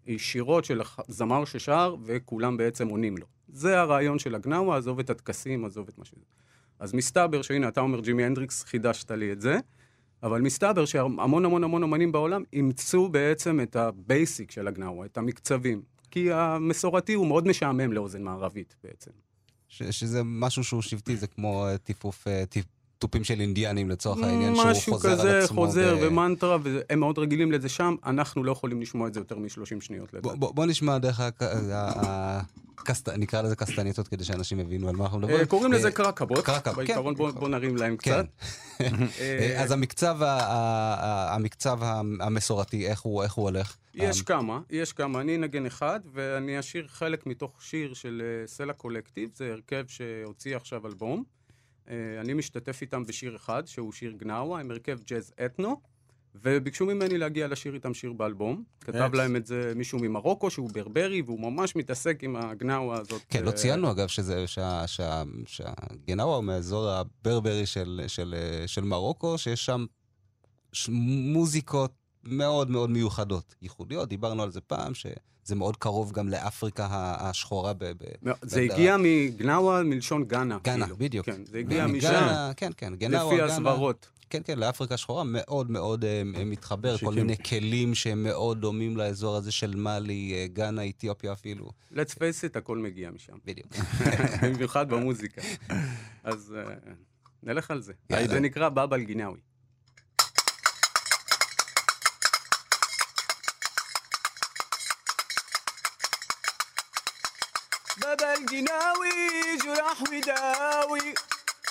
היא שירות של זמר ששר, וכולם בעצם עונים לו. זה הרעיון של הגנאווה, עזוב את הטקסים, עזוב את מה שזה. אז מסתבר שהנה, אתה אומר ג'ימי הנדריקס, חידשת לי את זה, אבל מסתבר שהמון המון המון אומנים בעולם אימצו בעצם את ה basic של הגנאווה, את המקצבים. כי המסורתי הוא מאוד משעמם לאוזן מערבית בעצם. ש- שזה משהו שהוא שבטי, זה כמו אה, טיפוף, אה, טיפ- תופים של אינדיאנים לצורך העניין, שהוא משהו חוזר על כזה, עצמו. חוזר ב- ומנטרה, והם מאוד רגילים לזה שם, אנחנו לא יכולים לשמוע את זה יותר מ-30 שניות בוא- לדעתי. בוא בוא נשמע דרך ה- הקסט- נקרא לזה קסטנייטות כדי שאנשים יבינו על מה אנחנו מדברים. אה, קוראים לזה אה, קרקבות, קרקב, בעיקרון כן. בוא- בוא נרים להם כן. קצת. אה, אז המקצב המסורתי, איך הוא הולך? יש כמה, יש כמה. אני אנגן אחד, ואני אשיר חלק מתוך שיר של סלע קולקטיב, זה הרכב שהוציא עכשיו אלבום. אה, אני משתתף איתם בשיר אחד, שהוא שיר גנאווה, הם הרכב ג'אז אתנו, וביקשו ממני להגיע לשיר איתם שיר באלבום. כתב. להם את זה מישהו ממרוקו, שהוא ברברי, והוא ממש מתעסק עם הגנאווה הזאת. כן, לא אה, ציינו אגב שהגנאווה הוא מהאזור הברברי של, אה, של מרוקו, שיש שם ש- מוזיקות מאוד מאוד מיוחדות, ייחודיות, דיברנו על זה פעם, שזה מאוד קרוב גם לאפריקה השחורה ב... ב לא, זה בהגדרה. הגיע מגנאווה מלשון גאנה. גאנה, כאילו. בדיוק. כן, זה הגיע משם, כן, כן, גנאווה, לפי גאנה. הסברות. כן, כן, לאפריקה השחורה מאוד מאוד אה, מתחבר, כל. מיני כלים שהם מאוד דומים לאזור הזה של מאלי, אה, גאנה, אתיופיה אפילו. let's face it, הכל מגיע משם. בדיוק. במיוחד במוזיקה. אז אה, נלך על זה. זה נקרא באבל גינאווי. بابا الجناوي جراح وداوي.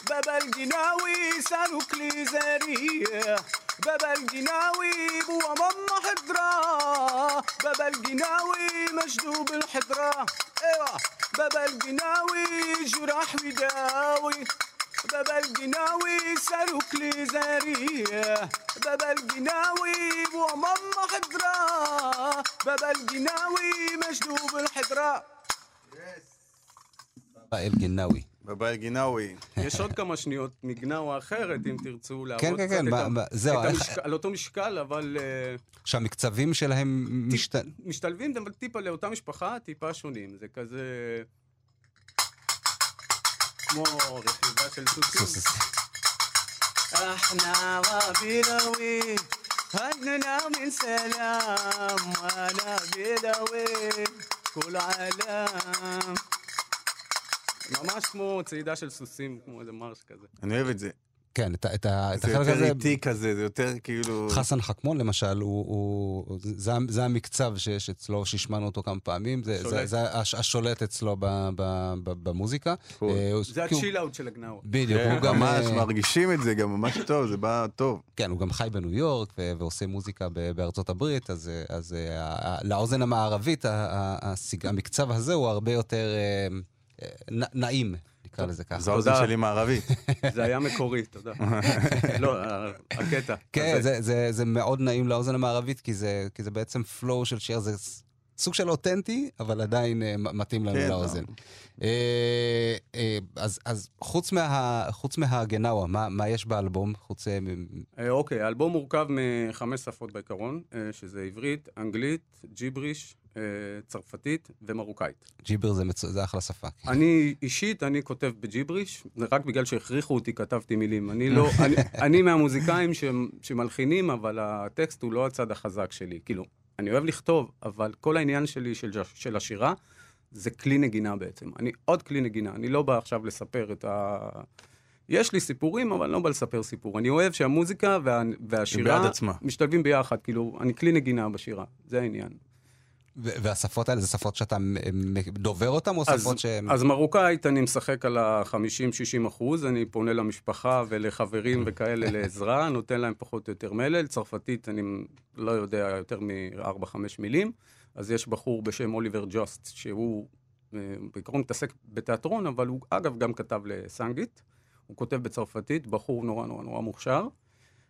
بابا الجناوي سالوك لي زريح بابا الجناوي بوا ماما حضرة. بابا الجناوي مجدوب الحضرة. إيوه. بابا الجناوي جراح وداوي. بابا الجناوي سالوك لي زريح بابا الجناوي بوا ماما حضرة. بابا الجناوي مجدوب الحضرة. אל גנאווי. בבית גינאווי. יש עוד כמה שניות מגנאווה אחרת, אם תרצו לעבוד כן, כן, קצת כן, את ב- ה- ב- זהו, את איך- המשקל- על אותו משקל, אבל אה, שהמקצבים שלהם משת... משתלבים אבל טיפה לאותה משפחה, טיפה שונים. זה כזה... כמו רכיבה של סוסים. סוס. احنا وبيلوي هننا من سلام وانا بيلوي كل عالم ממש כמו צעידה של סוסים, כמו איזה מרש כזה. אני אוהב את זה. כן, את ה- את ה- את זה החלק יותר הזה... איטי כזה, זה יותר כאילו... חסן חכמון למשל, הוא, הוא, זה, זה המקצב שיש אצלו, שהשמענו אותו כמה פעמים, זה, זה. זה הש- השולט אצלו ב, ב, ב, במוזיקה. אה, הוא- זה הצ'יל-אאוט של הגנאווה. בדיוק, כן, הוא גם, ממש אה, מרגישים את זה גם ממש טוב, זה בא טוב. כן, הוא גם חי בניו יורק ו- ועושה מוזיקה ב- בארצות הברית, אז, אה, אז ה- ה- לאוזן המערבית, ה- ה- הסיג- המקצב הזה הוא הרבה יותר נעים, נקרא לזה ככה. זו האוזן. שלי מערבית. זה היה מקורי, תודה. לא, הקטע. כן, זה, מאוד נעים לאוזן המערבית, כי זה, כי זה בעצם flow של שיר, זה סוג של אותנטי, אבל עדיין אה, מתאים לנו כן, לאוזן. אה, אה, אז, חוץ, מה, חוץ מהגנאווה, מה, יש באלבום? חוץ... אה, מ- אה, אוקיי, האלבום מורכב מחמש שפות בעיקרון, אה, שזה עברית, אנגלית, ג'יבריש, אה, צרפתית ומרוקאית. ג'יבר זה, מצו... זה אחלה שפה. כן. אני אישית, אני כותב בג'יבריש, רק בגלל שהכריחו אותי כתבתי מילים. אני לא, אני, אני מהמוזיקאים שהם- שמלחינים, אבל הטקסט הוא לא הצד החזק שלי. כאילו, אני אוהב לכתוב, אבל כל העניין שלי של, של השירה, זה כלי נגינה בעצם. אני עוד כלי נגינה, אני לא בא עכשיו לספר את ה... יש לי סיפורים, אבל אני לא בא לספר סיפור. אני אוהב שהמוזיקה וה, והשירה בעד עצמה. משתלבים ביחד, כאילו, אני כלי נגינה בשירה, זה העניין. והשפות האלה זה שפות שאתה דובר אותן, או אז, שפות שהן... אז מרוקאית אני משחק על ה-50-60 אחוז, אני פונה למשפחה ולחברים וכאלה לעזרה, נותן להם פחות או יותר מלל. צרפתית אני לא יודע יותר מ-4-5 מילים. אז יש בחור בשם אוליבר ג'וסט, שהוא אה, בעיקרון מתעסק בתיאטרון, אבל הוא אגב גם כתב לסנגית. הוא כותב בצרפתית, בחור נורא נורא נורא מוכשר.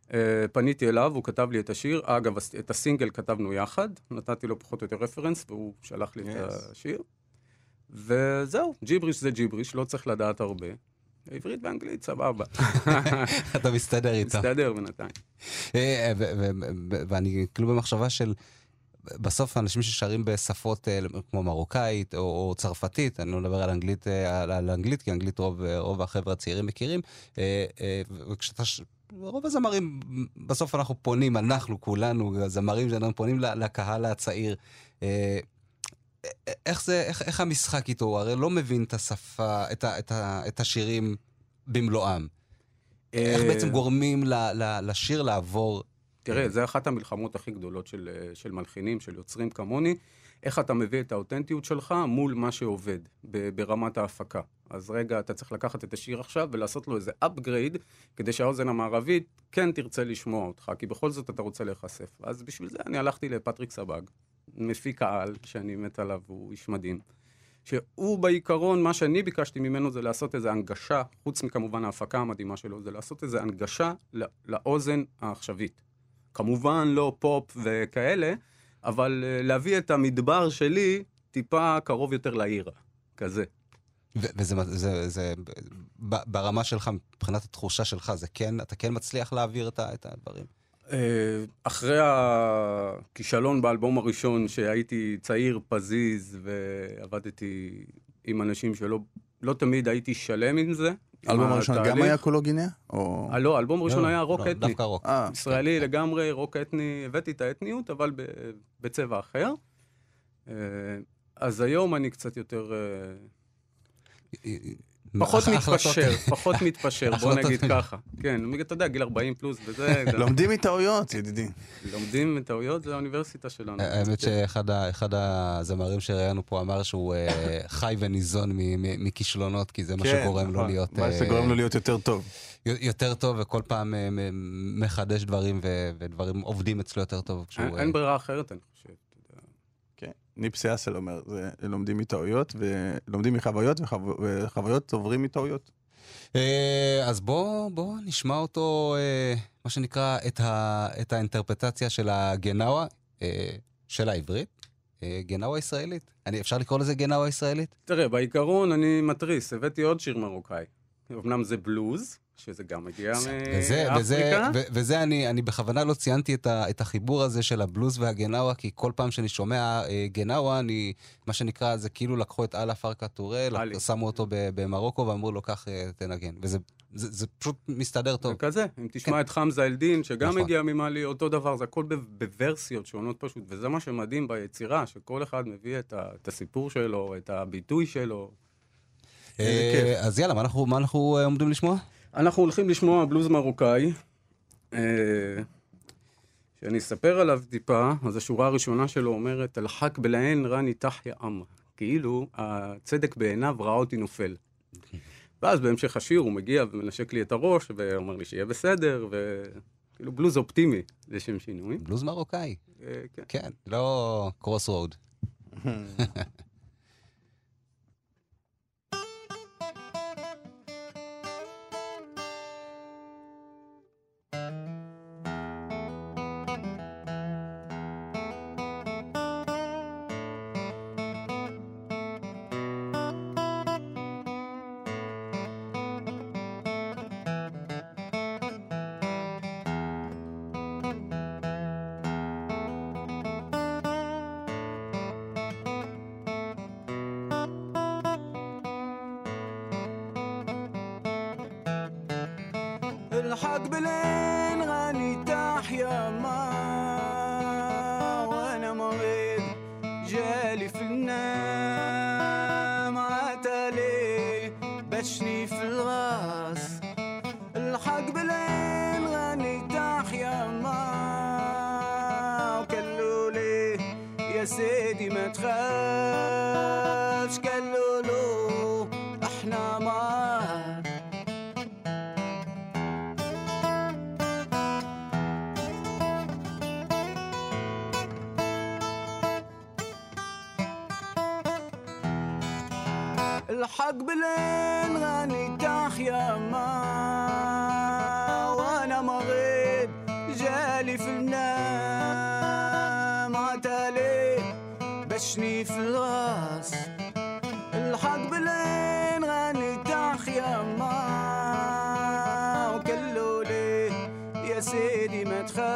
Uh, פניתי אליו, הוא כתב לי את השיר. אגב, את הסינגל כתבנו יחד, נתתי לו פחות או יותר רפרנס, והוא שלח לי yes. את. השיר. וזהו, ג'יבריש זה ג'יבריש, לא צריך לדעת הרבה. עברית ואנגלית, סבבה. אתה מסתדר איתה. מסתדר בינתיים. אה, ו- ואני כאילו במחשבה של, בסוף אנשים ששרים בשפות אה, כמו מרוקאית או, או צרפתית, אני לא מדבר על אנגלית, אה, על, על אנגלית, כי אנגלית רוב, אה, רוב החבר'ה הצעירים מכירים, אה, אה, וכשאתה... רוב הזמרים, בסוף אנחנו פונים, אנחנו כולנו, הזמרים שלנו פונים לקהל הצעיר. אה, איך זה, איך, איך המשחק איתו? הוא הרי לא מבין את השפה, את, ה, את, ה, את השירים במלואם. איך אה, בעצם גורמים ל, ל, לשיר לעבור תראה, זו אחת המלחמות הכי גדולות של, אה, של מלחינים, של יוצרים כמוני. איך אתה מביא את האותנטיות שלך מול מה שעובד ברמת ההפקה. אז רגע, אתה צריך לקחת את השיר עכשיו ולעשות לו איזה upgrade, כדי שהאוזן המערבית כן תרצה לשמוע אותך, כי בכל זאת אתה רוצה להיחשף. אז בשביל זה אני הלכתי לפטריק סבג, מפיק העל, שאני מת עליו, הוא איש מדהים. שהוא בעיקרון, מה שאני ביקשתי ממנו זה לעשות איזו הנגשה, חוץ מכמובן ההפקה המדהימה שלו, זה לעשות איזו הנגשה לא- לאוזן העכשווית. כמובן לא פופ וכאלה, אבל אה, להביא את המדבר שלי טיפה קרוב יותר לעיר, כזה. וזה זה, זה, ברמה שלך, מבחינת התחושה שלך, זה כן, אתה כן מצליח להעביר את, את הדברים. אה, אחרי הכישלון באלבום הראשון, שהייתי צעיר, פזיז, ועבדתי עם אנשים שלא לא תמיד הייתי שלם עם זה. האלבום הראשון גם. היה קולוגיניה? או... אה, לא, האלבום הראשון לא, היה רוק לא, אתני. דווקא רוק. אה, ישראלי לגמרי, רוק אתני, הבאתי את האתניות, אבל ב- בצבע אחר. אז היום אני קצת יותר... אה, פחות מתפשר, פחות מתפשר, בוא נגיד ככה. כן, אתה יודע, גיל 40 פלוס וזה, זה- לומדים מטעויות, ידידי. לומדים מטעויות, זה האוניברסיטה שלנו. האמת שאחד ה- אחד הזמרים שראיינו פה אמר שהוא אה, חי וניזון מכישלונות, כי זה מה שגורם לו נכון. להיות... מה אה, שגורם לו להיות יותר טוב. יותר טוב, וכל פעם אה, מחדש דברים, ודברים עובדים אצלו יותר טוב. אה, אין ברירה אחרת, אני חושב. ניפסי אסל אומר, זה לומדים מטעויות, ולומדים מחוויות, וחו- וחוויות עוברים מטעויות. אה, אז בוא, בוא נשמע אותו, אה, מה שנקרא, את, ה, את האינטרפטציה של הגנאווה, אה, של העברית, גנאווה ישראלית. אני, אפשר לקרוא לזה גנאווה ישראלית? תראה, בעיקרון אני מתריס, הבאתי עוד שיר מרוקאי. אמנם זה בלוז, שזה גם מגיע וזה, וזה, מאפריקה. ו- וזה אני, אני בכוונה לא ציינתי את, ה, את החיבור הזה של הבלוז והגנאווה, כי כל פעם שאני שומע אה, גנאווה, אני, מה שנקרא, זה כאילו לקחו את אללה פרקה טורה, עלי. שמו אותו ב- במרוקו ואמרו לו, קח, אה, תנגן. וזה זה, זה פשוט מסתדר טוב. וכזה, אם תשמע את חמזה אל-דין, שגם נכון. מגיע ממאלי, אותו דבר, זה הכל ב- בוורסיות שונות פשוט, וזה מה שמדהים ביצירה, שכל אחד מביא את, ה, את הסיפור שלו, את הביטוי שלו. אה, אז יאללה, מה אנחנו, מה אנחנו אה, עומדים לשמוע? אנחנו הולכים לשמוע בלוז מרוקאי, אה, שאני אספר עליו טיפה, אז השורה הראשונה שלו אומרת, אל-חק בלעין רני תחיה אמר. כאילו, הצדק בעיניו ראה אותי נופל. ואז בהמשך השיר הוא מגיע ומנשק לי את הראש, ואומר לי שיהיה בסדר, וכאילו בלוז אופטימי לשם שינוי. בלוז מרוקאי. אה, כן. כן, לא קרוס רוד. être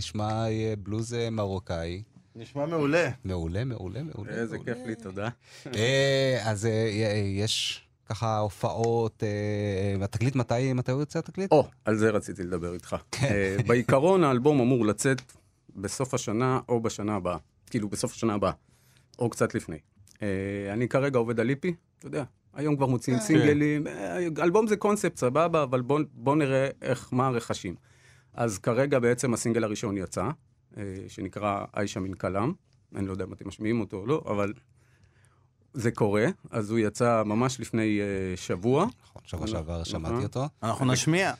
נשמע אה, בלוז אה, מרוקאי. נשמע מעולה. מעולה, מעולה, מעולה. איזה מעולה. כיף לי, תודה. אה, אז אה, יש ככה הופעות, אה, התקליט מתי, מתי הוא יוצא התקליט? או, על זה רציתי לדבר איתך. אה, בעיקרון האלבום אמור לצאת בסוף השנה או בשנה הבאה. כאילו, בסוף השנה הבאה, או קצת לפני. אה, אני כרגע עובד על ליפי, אתה יודע, היום כבר מוציאים סינגלים, אה, אלבום זה קונספט, סבבה, אבל בוא, בוא נראה איך, מה הרכשים. אז כרגע בעצם הסינגל הראשון יצא, אה, שנקרא איישה מן כלם. אני לא יודע אם אתם משמיעים אותו או לא, אבל זה קורה. אז הוא יצא ממש לפני אה, שבוע. נכון, שבוע שעבר נכון. שמעתי אותו. אנחנו נשמיע.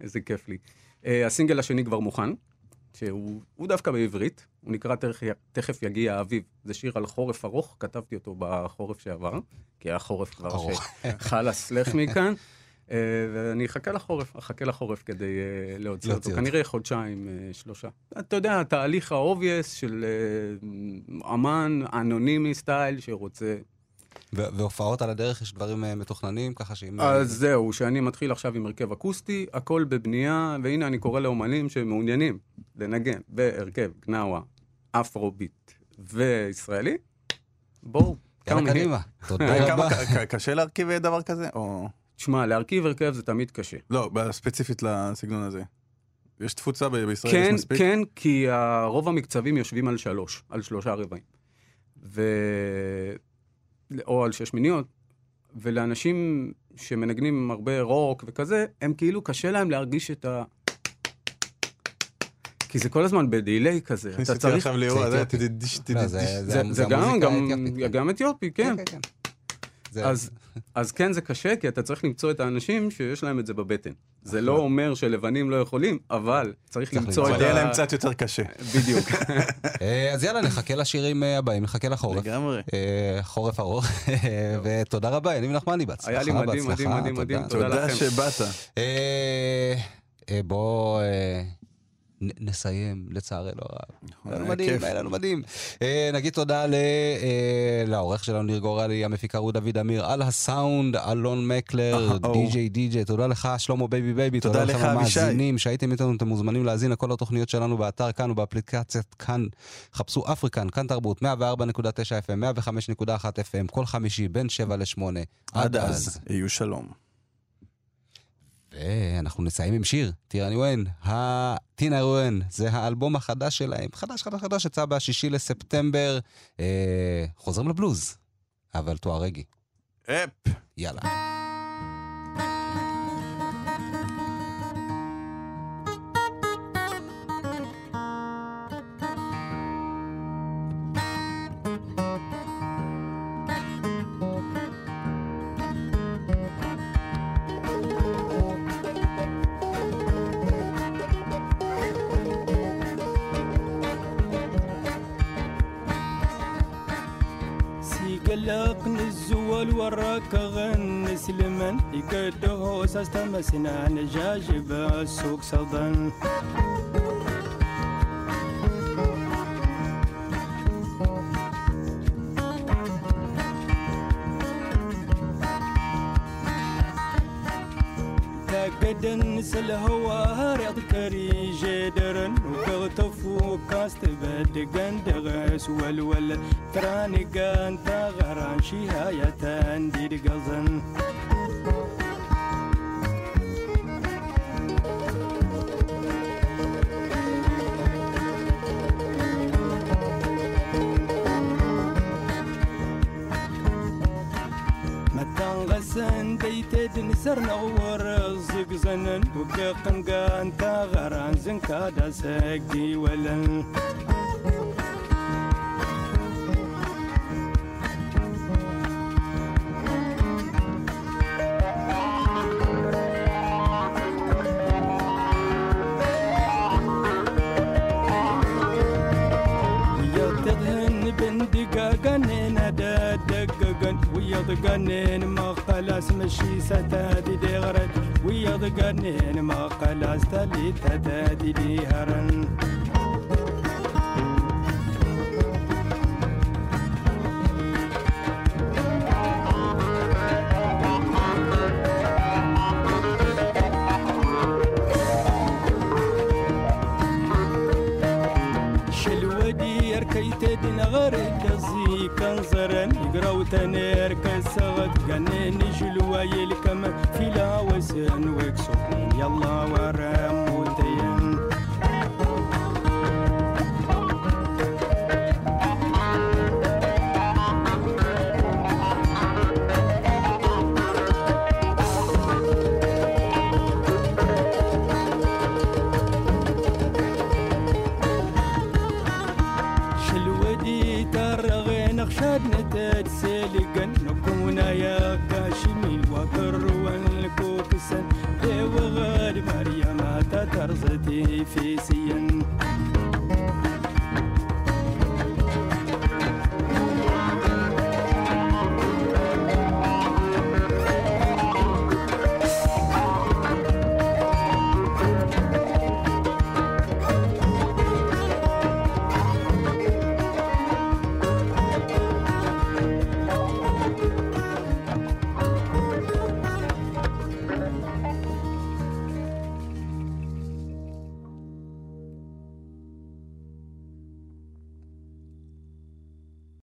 איזה כיף לי. Uh, הסינגל השני כבר מוכן, שהוא הוא דווקא בעברית, הוא נקרא תכף, יגיע האביב. זה שיר על חורף ארוך, כתבתי אותו בחורף שעבר, כי היה חורף כבר. שחלאס, לך מכאן. אה, ואני אחכה לחורף, אחכה לחורף כדי אה, להוציא אותו. כנראה חודשיים, אה, שלושה. אתה יודע, התהליך ה obvious של אמן אנונימי style שרוצה והופעות על הדרך, יש דברים אה, מתוכננים, ככה שאם... אז זהו, שאני מתחיל עכשיו עם הרכב אקוסטי, הכל בבנייה, והנה אני קורא לאומנים שמעוניינים לנגן בהרכב גנאווה, אפרוביט וישראלי, בואו, יאללה. קדימה. תודה רבה. קשה להרכיב דבר כזה? או... תשמע, להרכיב הרכב זה תמיד קשה. לא, ספציפית לסגנון הזה. יש תפוצה ב- בישראל, יש כן, מספיק? כן, כי רוב המקצבים יושבים על שלוש, על שלושה רבעים. ו... או על שש מיניות, ולאנשים שמנגנים הרבה רוק וכזה, הם כאילו קשה להם להרגיש את ה... כי זה כל הזמן בדיליי כזה, אתה צריך... עכשיו ליאור, זה. גם אתיופי, כן. זה- אז, אז כן, זה קשה, כי אתה צריך למצוא את האנשים שיש להם את זה בבטן. זה לא אומר שלבנים לא יכולים, אבל צריך למצוא. את אבל ה... יהיה להם קצת יותר קשה. בדיוק. אה, אז יאללה, נחכה לשירים אה, הבאים, נחכה לחורף. לגמרי. אה, חורף ארוך, ותודה רבה, יניב נחמני, בהצלחה, היה לי מדהים, מדהים, מדהים, מדהים, תודה. תודה תודה לכם. שבאת. בוא נסיים, לצערנו הרב. היה לנו מדהים. היה לנו מדהים. אה, נגיד תודה אה, לעורך שלנו, ניר גורלי, המפיקה רות דוד אמיר, על הסאונד, אלון מקלר, אה. די.ג'יי די.ג'יי, תודה לך, שלמה בייבי בייבי, תודה לכם. המאזינים שהייתם איתנו, אתם מוזמנים להאזין לכל התוכניות שלנו באתר כאן ובאפליקציית כאן. חפשו אפריקן, כאן תרבות, 104.9 FM, 105.1 FM, כל חמישי בין 7 ל-8. עד אז, יהיו שלום. ואנחנו נסיים עם שיר, טינריוון, הטינריוון, זה האלבום החדש שלהם, חדש חדש חדש, יצא בשישי לספטמבר, אה, חוזרים לבלוז, אבל תוארגי, אפ. יאללה. سنا نجاج بسوق صدن. دنس الهوى رياض كريجي درن وكغتف وكاست بد غندغس والول تراني ويض قنين ما قلاس مشي ستادي دي غرد ويض قنين ما قلاس تلي تتادي دي هرن تدن غرق زي كان كنزرن يقراو تنير كسغت قنين شلوا يلكم في لا وسن وكسوين يلا